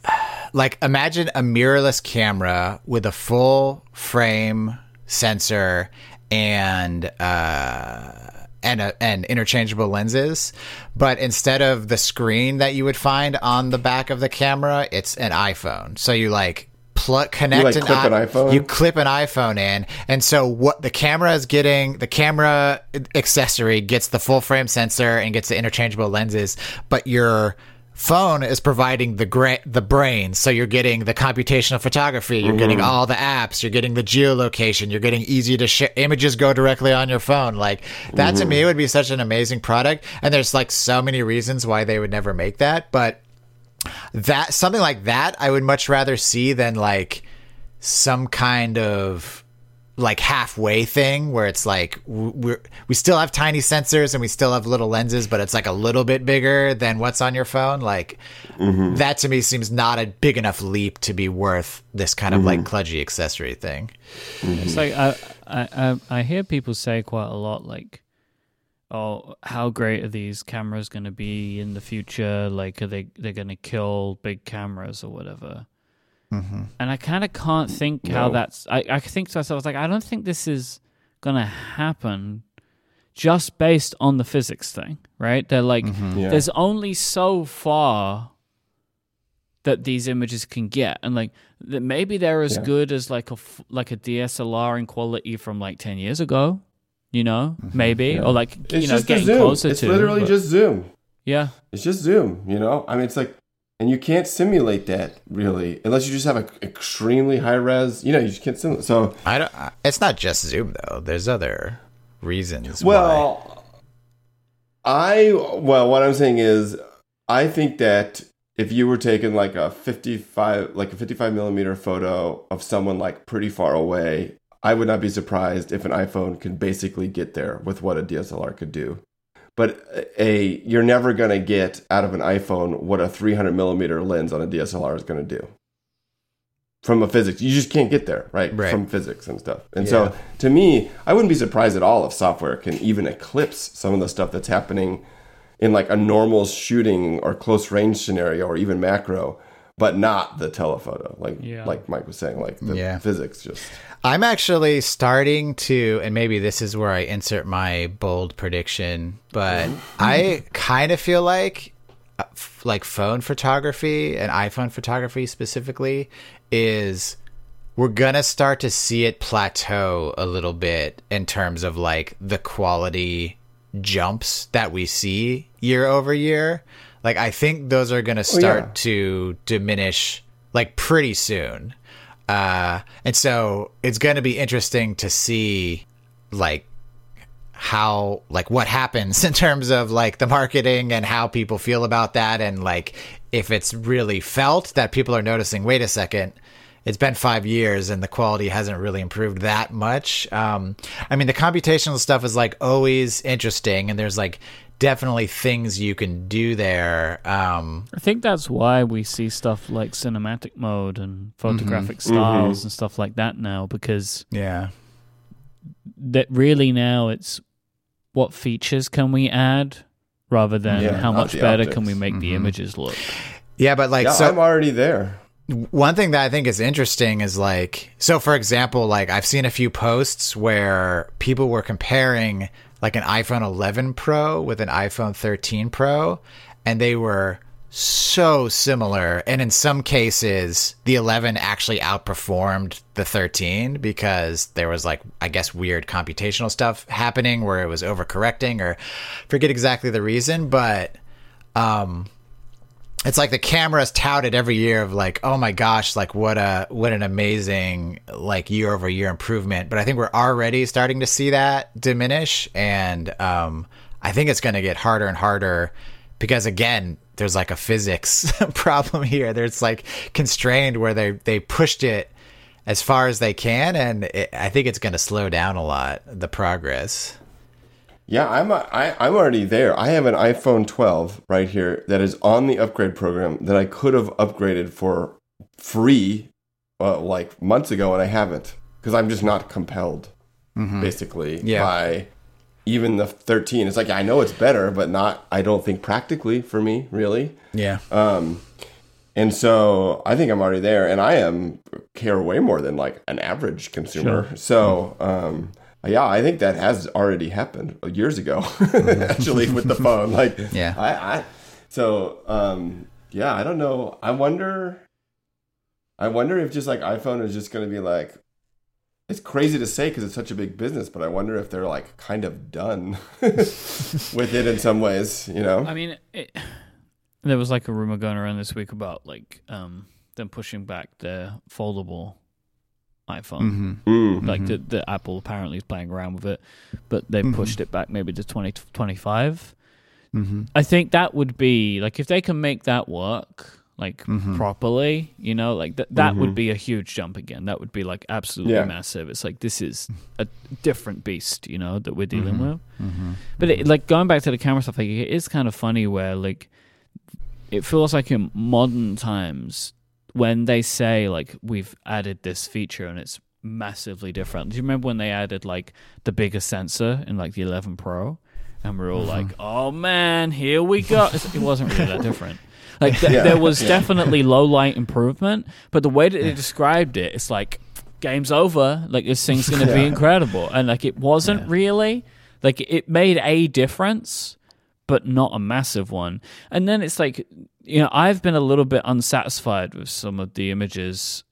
[sighs] like imagine a mirrorless camera with a full frame sensor and uh and a, and interchangeable lenses, but instead of the screen that you would find on the back of the camera, it's an iPhone. So you like plug connect like, an, clip an iPhone? You clip an iPhone in, and so what the camera is getting, the camera accessory gets the full frame sensor and gets the interchangeable lenses, but your phone is providing the gra- the brain. So you're getting the computational photography, you're getting mm-hmm. all the apps, you're getting the geolocation, you're getting easy to share images go directly on your phone. Like that to me mm-hmm. would be such an amazing product. And there's like so many reasons why they would never make that, but that something like that I would much rather see than like some kind of like halfway thing where it's like we we still have tiny sensors and we still have little lenses, but it's like a little bit bigger than what's on your phone. Like mm-hmm. that to me seems not a big enough leap to be worth this kind of like mm-hmm. kludgy accessory thing. Mm-hmm. It's like I, I I I hear people say quite a lot like, "Oh, how great are these cameras going to be in the future? Like, are they they're going to kill big cameras or whatever?" Mm-hmm. And I kind of can't think how that's. I I think to myself I was like I don't think this is going to happen. Just based on the physics thing, right? They're like, mm-hmm. Yeah. there's only so far that these images can get and like that maybe they're as Yeah. good as like a f- like a DSLR in quality from like 10 years ago you know mm-hmm. maybe or like It's you know getting closer it's to It's literally but- just zoom. yeah It's just zoom. You know, I mean, it's like, and you can't simulate that really unless you just have an extremely high res. You know, you just can't simulate. So, I don't. It's not just Zoom though. There's other reasons. why. well, I well, what I'm saying is, I think that if you were taking like a 55 like a 55 millimeter photo of someone like pretty far away i would not be surprised if an iphone can basically get there with what a dslr could do but uh, a you're never going to get out of an iphone what a 300 millimeter lens on a dslr is going to do from a physics you just can't get there right, Right. from physics and stuff and Yeah. so to me i wouldn't be surprised at all if software can even eclipse some of the stuff that's happening in like a normal shooting or close range scenario or even macro but not the telephoto like Yeah. like Myke was saying like the Yeah. physics just I'm actually starting to, and maybe this is where I insert my bold prediction, but I kind of feel like, uh, like phone photography and iPhone photography specifically is we're gonna start to see it plateau a little bit in terms of like the quality jumps that we see year over year. Like I think those are gonna start yeah. to diminish like pretty soon. Uh, and so it's going to be interesting to see like how like what happens [laughs] in terms of like the marketing and how people feel about that and like if it's really felt that people are noticing wait a second it's been five years and the quality hasn't really improved that much um i mean the computational stuff is like always interesting and there's like definitely things you can do there um I think that's why we see stuff like cinematic mode and mm-hmm. photographic mm-hmm. styles and stuff like that now because yeah. that really now it's what features can we add rather than Yeah, how much the better can we optics. make the mm-hmm. images look. yeah but like yeah so i'm already there. One thing that I think is interesting is like, so for example, like I've seen a few posts where people were comparing like an iPhone 11 Pro with an iPhone 13 Pro, and they were so similar. And in some cases, the 11 actually outperformed the 13 because there was like, I guess, weird computational stuff happening where it was overcorrecting or forget exactly the reason, but um it's like the cameras touted every year of like oh my gosh like what a what an amazing like year over year improvement. But i think we're already starting to see that diminish. And um i think it's going to get harder and harder because again there's like a physics [laughs] problem here. There's like constrained where they they pushed it as far as they can. And it, i think it's going to slow down a lot the progress Yeah, I'm a, I, I'm already there. I have an iPhone 12 right here that is on the upgrade program that I could have upgraded for free, uh, like months ago, and I haven't because I'm just not compelled, basically, Mm-hmm. Yeah. by even the 13. It's like I know it's better, but not. I don't think practically for me, really. yeah Um, and so I think I'm already there, and I am care way more than like an average consumer. So, um, yeah, I think that has already happened years ago, [laughs] actually, with the phone. Like, Yeah. I, I so um, yeah, I don't know. I wonder. I wonder if just like iPhone is just going to be like. It's crazy to say because it's such a big business, but I wonder if they're like kind of done [laughs] with it in some ways. You know? I mean, it, there was like a rumor going around this week about like um them pushing back the foldable iPhone. Mm-hmm. Mm. Like the, the Apple apparently is playing around with it, but they Mhm. pushed it back maybe to 2025. Mm-hmm. I think that would be like if they can make that work like Mhm. properly, you know, like that that would Mhm. be a huge jump again. That would be like absolutely Yeah. massive. It's like this is a different beast, you know, that we're dealing with. Mm-hmm. But it, like going back to the camera stuff, like it is kind of funny where like it feels like in modern times when they say like we've added this feature and it's massively different. Do you remember when they added like the bigger sensor in like the 11 Pro? And we're all like, uh-huh. "Oh man, here we go!" [laughs] It wasn't really that different. Like th- Yeah. there was Yeah. definitely low light improvement, but the way that they described it, it's like game's over. Like this thing's going to be incredible, and like it wasn't Yeah. really. Like it made a difference, but not a massive one. And then it's like, you know, I've been a little bit unsatisfied with some of the images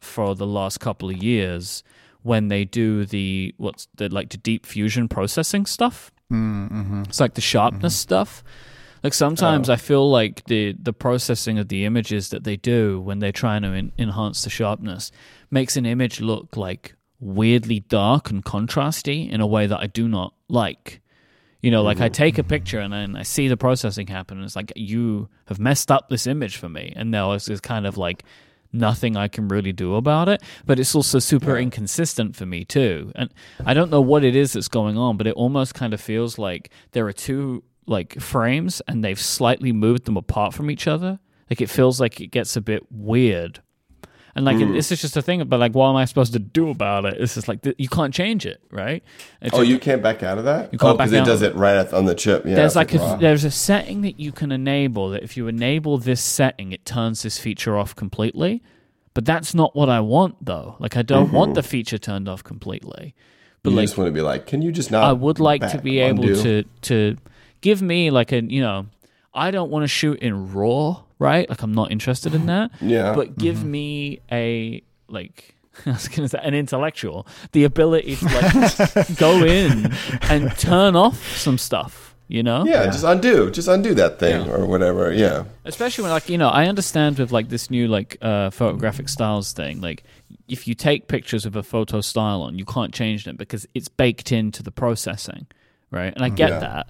for the last couple of years when they do the what's the like the deep fusion processing stuff. Mm-hmm. It's like the sharpness stuff. Like sometimes Oh. I feel like the the processing of the images that they do when they're trying to en- enhance the sharpness makes an image look like weirdly dark and contrasty in a way that I do not like. You know, like I mm-hmm. take a picture and then I see the processing happen, and it's like you have messed up this image for me, and now it's just kind of like nothing I can really do about it. But it's also super inconsistent for me too, and I don't know what it is that's going on, but it almost kind of feels like there are two like frames, and they've slightly moved them apart from each other. Like it feels like it gets a bit weird. And like Hmm. this is just a thing, but like, what am I supposed to do about it? It's just like you can't change it, right? It's Oh, like- you can't back out of that? You can't oh, because it out. does it right at, on the chip. Yeah, there's like a, there's a setting that you can enable that if you enable this setting, it turns this feature off completely. But that's not what I want though. Like I don't want the feature turned off completely. But Mm-hmm. you like just want to be like, can you just not? I would like to be able undo? to to give me like a you know I don't want to shoot in raw, right? Like I'm not interested in that. [laughs] Yeah. But give me a like [laughs] I was gonna say an intellectual, the ability to like [laughs] go in and turn off some stuff, you know? Yeah, just undo, just undo that thing Yeah. or whatever. Yeah, Especially when like, you know, I understand with like this new like uh photographic styles thing, like if you take pictures with a photo style on, you can't change them because it's baked into the processing. Right. And I get Yeah. that.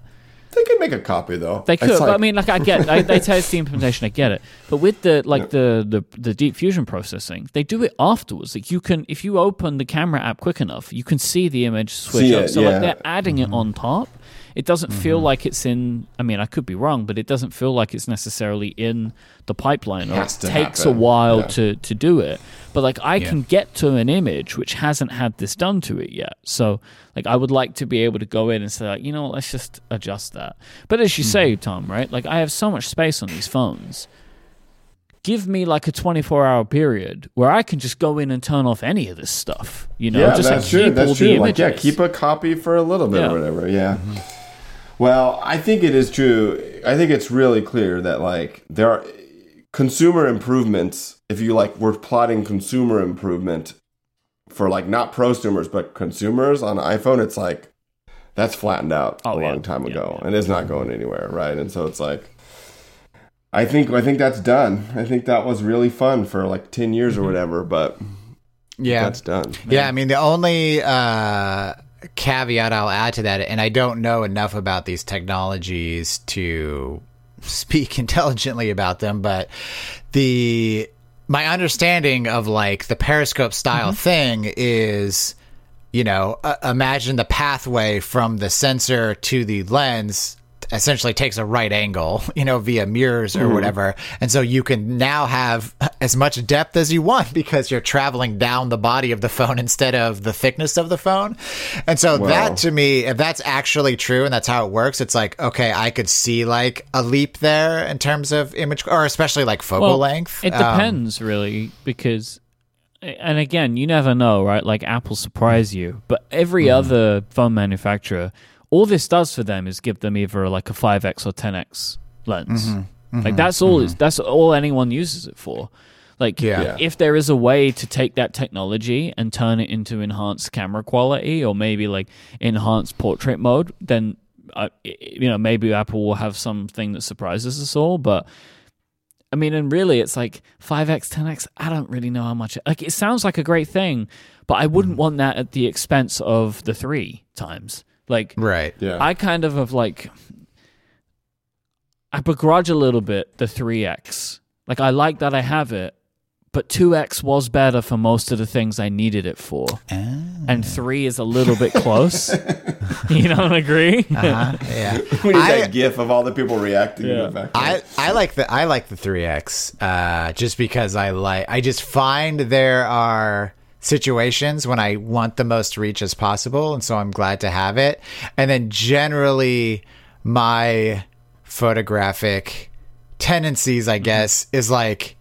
They could make a copy though. They could, but I mean, like I get, I, they [laughs] test the implementation, I get it. But with the like the, the the deep fusion processing, they do it afterwards. Like you can, if you open the camera app quick enough, you can see the image switch See up. it, so yeah. Mm-hmm. like they're adding it on top. It doesn't feel mm-hmm. like it's in. I mean, I could be wrong, but it doesn't feel like it's necessarily in the pipeline, or it has to takes happen, a while yeah. to to do it. But like I Yeah. can get to an image which hasn't had this done to it yet. So like I would like to be able to go in and say, like, you know, what, let's just adjust that. But as you mm-hmm. say, Tom, right? Like I have so much space on these phones. Give me like a 24 hour period where I can just go in and turn off any of this stuff. You know, yeah, just that's like true. keep That's all true. the Like, yeah, keep a copy for a little bit Yeah. or whatever. Yeah. Mm-hmm. Well, I think it is true. I think it's really clear that like there are consumer improvements. If you like, we're plotting consumer improvement for like not prosumers but consumers on iPhone. It's like that's flattened out Oh, a yeah. long time Yeah, ago, yeah. and it's not going anywhere, right? And so it's like. I think I think that's done. I think that was really fun for like ten years Mm-hmm. or whatever, but Yeah. that's done. Yeah, I mean, the only uh, caveat I'll add to that, and I don't know enough about these technologies to speak [laughs] intelligently about them, but the my understanding of like the periscope style thing is you know uh, imagine the pathway from the sensor to the lens essentially takes a right angle [laughs] you know via mirrors or whatever and so you can now have as much depth as you want [laughs] because you're traveling down the body of the phone instead of the thickness of the phone and so Wow. that to me if that's actually true and that's how it works it's like okay i could see like a leap there in terms of image or especially like focal Well, length It Um, depends, really, because, and again, you never know, right? Like Apple surprise you, but every Mm-hmm. other phone manufacturer, all this does for them is give them either like a 5x or 10x lens. Mm-hmm. Like that's all. It's, that's all anyone uses it for. Like, Yeah. Yeah. if there is a way to take that technology and turn it into enhanced camera quality, or maybe like enhanced portrait mode, then I, you know, maybe Apple will have something that surprises us all, but I mean, and really, it's like 5x, 10x. I don't really know how much. Like, it sounds like a great thing, but I wouldn't Mm-hmm. want that at the expense of the three times. Like, Right. Yeah. I kind of have like, I begrudge a little bit the 3x. Like, I like that I have it, but 2x was better for most of the things I needed it for. Ah. And 3 is a little bit close. [laughs] you don't agree? Uh-huh. [laughs] Yeah. [laughs] we need I- that gif of all the people reacting Yeah. in. I, I like the I like the 3x uh, just because I like I just find there are situations when I want the most reach as possible and so I'm glad to have it and then generally my photographic tendencies I guess is like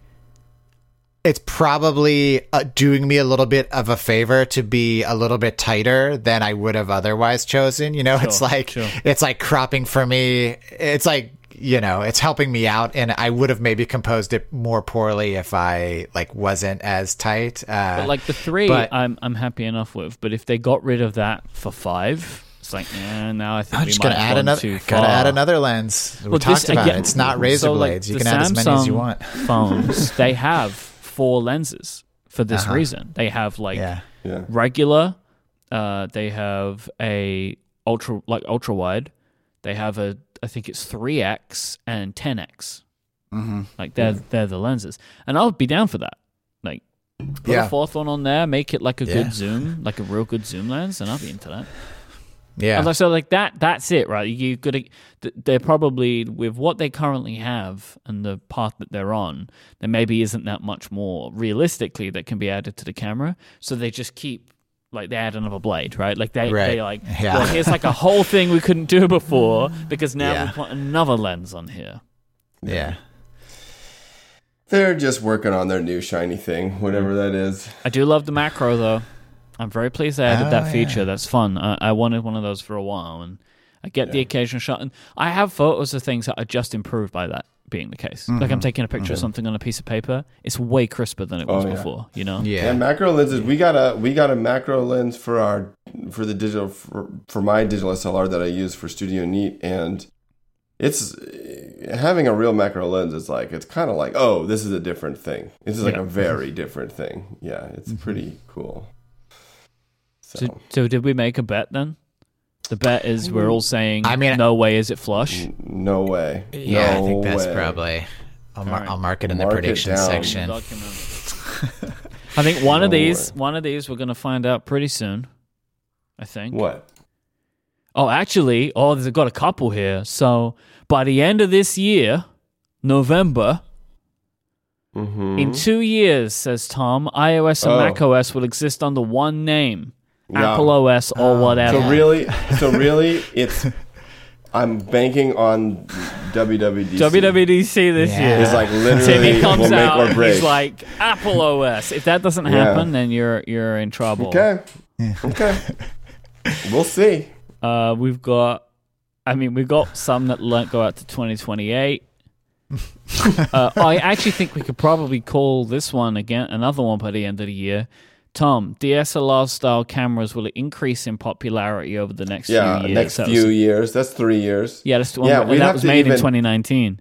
it's probably uh, doing me a little bit of a favor to be a little bit tighter than I would have otherwise chosen. You know, [laughs] it's like sure. it's like cropping for me. It's like you know, it's helping me out, and I would have maybe composed it more poorly if I like wasn't as tight. Uh, But like the three, But- I'm I'm happy enough with. But if they got rid of that for five, it's like, eh, now I think I'm we just might gonna have add another. Gotta add another lens. We Well, talked this- about again- it. It's not razor so, like, blades. you the can add as many as you want. [laughs] Phones they have four lenses for this Uh-huh. reason. They have like Yeah. yeah. regular, uh, they have a ultra like ultra wide. They have a I think it's three x and ten x. Mm-hmm. Like they're they're the lenses, and I'll be down for that. Like put Yeah. a fourth one on there, make it like a Yeah. good zoom, [laughs] like a real good zoom lens, and I'll be into that. Yeah. And so like that that's it right you got to they're probably with what they currently have and the path that they're on there maybe isn't that much more realistically that can be added to the camera so they just keep like they add another blade right like they Right. they like Yeah. well here's like a whole thing we couldn't do before [laughs] because now Yeah. we put another lens on here yeah. They're just working on their new shiny thing, whatever that is. I do love the macro though I'm very pleased they added Oh, that feature yeah. that's fun I, I wanted one of those for a while and I get the occasional shot and I have photos of things that are just improved by that being the case like Mm-hmm. I'm taking a picture of something on a piece of paper it's way crisper than it was Oh, yeah. before you know Yeah. Yeah, macro lenses. We got a we got a macro lens for our for the digital for, for my digital SLR that I use for Studio Neat, and it's having a real macro lens is like it's kind of like oh this is a different thing. This is like Yeah. a very different thing. Yeah, it's pretty cool. So, so, so did we make a bet then the bet is we're all saying I mean- no way is it flush n- no way. Yeah, I think that's way. probably. I'll, mar- Alright. I'll mark it in Mark the prediction section. [laughs] I think one of these way. one of these we're gonna find out pretty soon I think What? Oh, actually, oh, there's got a couple here. So by the end of this year, November, Mm-hmm. in two years, says Tom, iOS and Oh. macOS will exist under one name, Yeah. Apple OS or whatever. So really, so [laughs] really, it's I'm banking on WWDC. WWDC this Yeah. year. is like literally Timmy comes will make out or break. he's like Apple OS. If that doesn't Yeah. happen, then you're you're in trouble. okay, okay, we'll see. Uh, we've got, I mean, we've got some that let go out to 2028. [laughs] uh, I actually think we could probably call this one again, another one by the end of the year. Tom, DSLR style cameras will increase in popularity over the next Yeah, few years. next That few was- years. That's three years. yeah, that's the one Yeah, that, we'd that was made in 2019.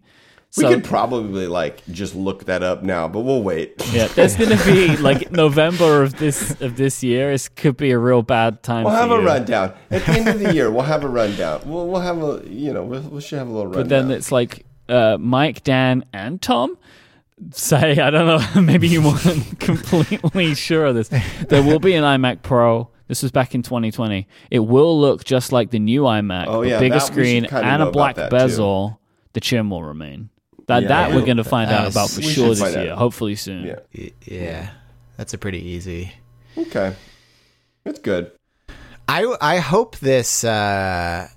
We So, could probably like just look that up now, but we'll wait. yeah, there's gonna be [laughs] like November of this of this year. It could be a real bad time. We'll have a rundown at the end of the [laughs] year. We'll have a rundown. We'll we'll have a you know we'll, we should have a little rundown. But then it's like uh, Myke, Dan, and Tom say, I don't know, [laughs] maybe you weren't [laughs] completely sure of this. There will be an iMac Pro. This was back in 2020. It will look just like the new iMac, Oh, yeah, bigger that- we should screen and a black that, too. bezel. The chin will remain. That Yeah, that yeah. we're going to find out about for sure this year. out. Hopefully soon. yeah, Yeah, that's a pretty easy. okay, it's good. I I hope this. Uh,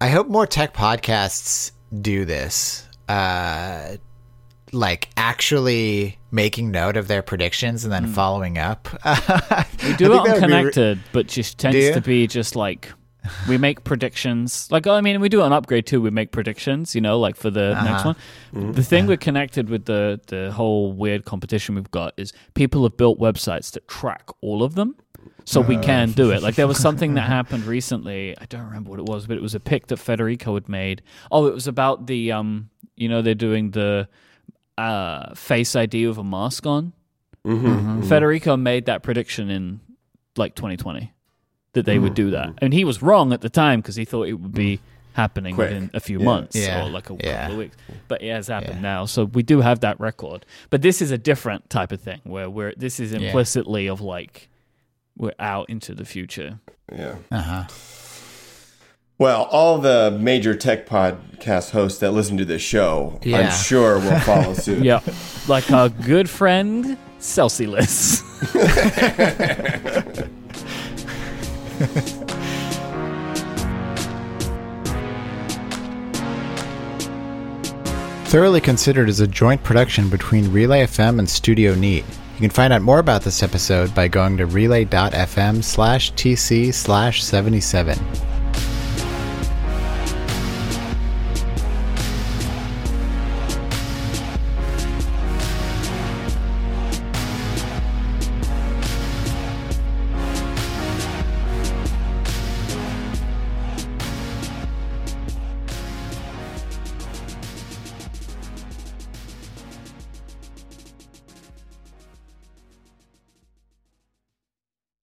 I hope more tech podcasts do this. Uh, like actually making note of their predictions and then following up. [laughs] We do it on Connected, but just tends to be just like we make predictions. Like I mean, we do it on Upgrade too. We make predictions, you know, like for the next Uh-huh. one. The thing we're connected with the the whole weird competition we've got is people have built websites that track all of them. so we can do it. Like there was something that [laughs] happened recently. I don't remember what it was, but it was a pick that Federico had made. Oh, it was about the um, you know, they're doing the uh face ID with a mask on. Mm-hmm. Federico made that prediction in like 2020 that they would do Mm-hmm. that, and he was wrong at the time because he thought it would be happening Quick. within a few Yeah. months Yeah. or like a Yeah. couple of weeks. But it has happened Yeah. now, so we do have that record. But this is a different type of thing where we're this is implicitly of like we're out into the future. Yeah. Uh huh. Well, all the major tech podcast hosts that listen to this show, I'm sure will follow [laughs] suit. Yeah, like a good friend Celsius. Thoroughly Considered is a joint production between Relay FM and Studio Neat. You can find out more about this episode by going to relay.fm slash tc slash 77.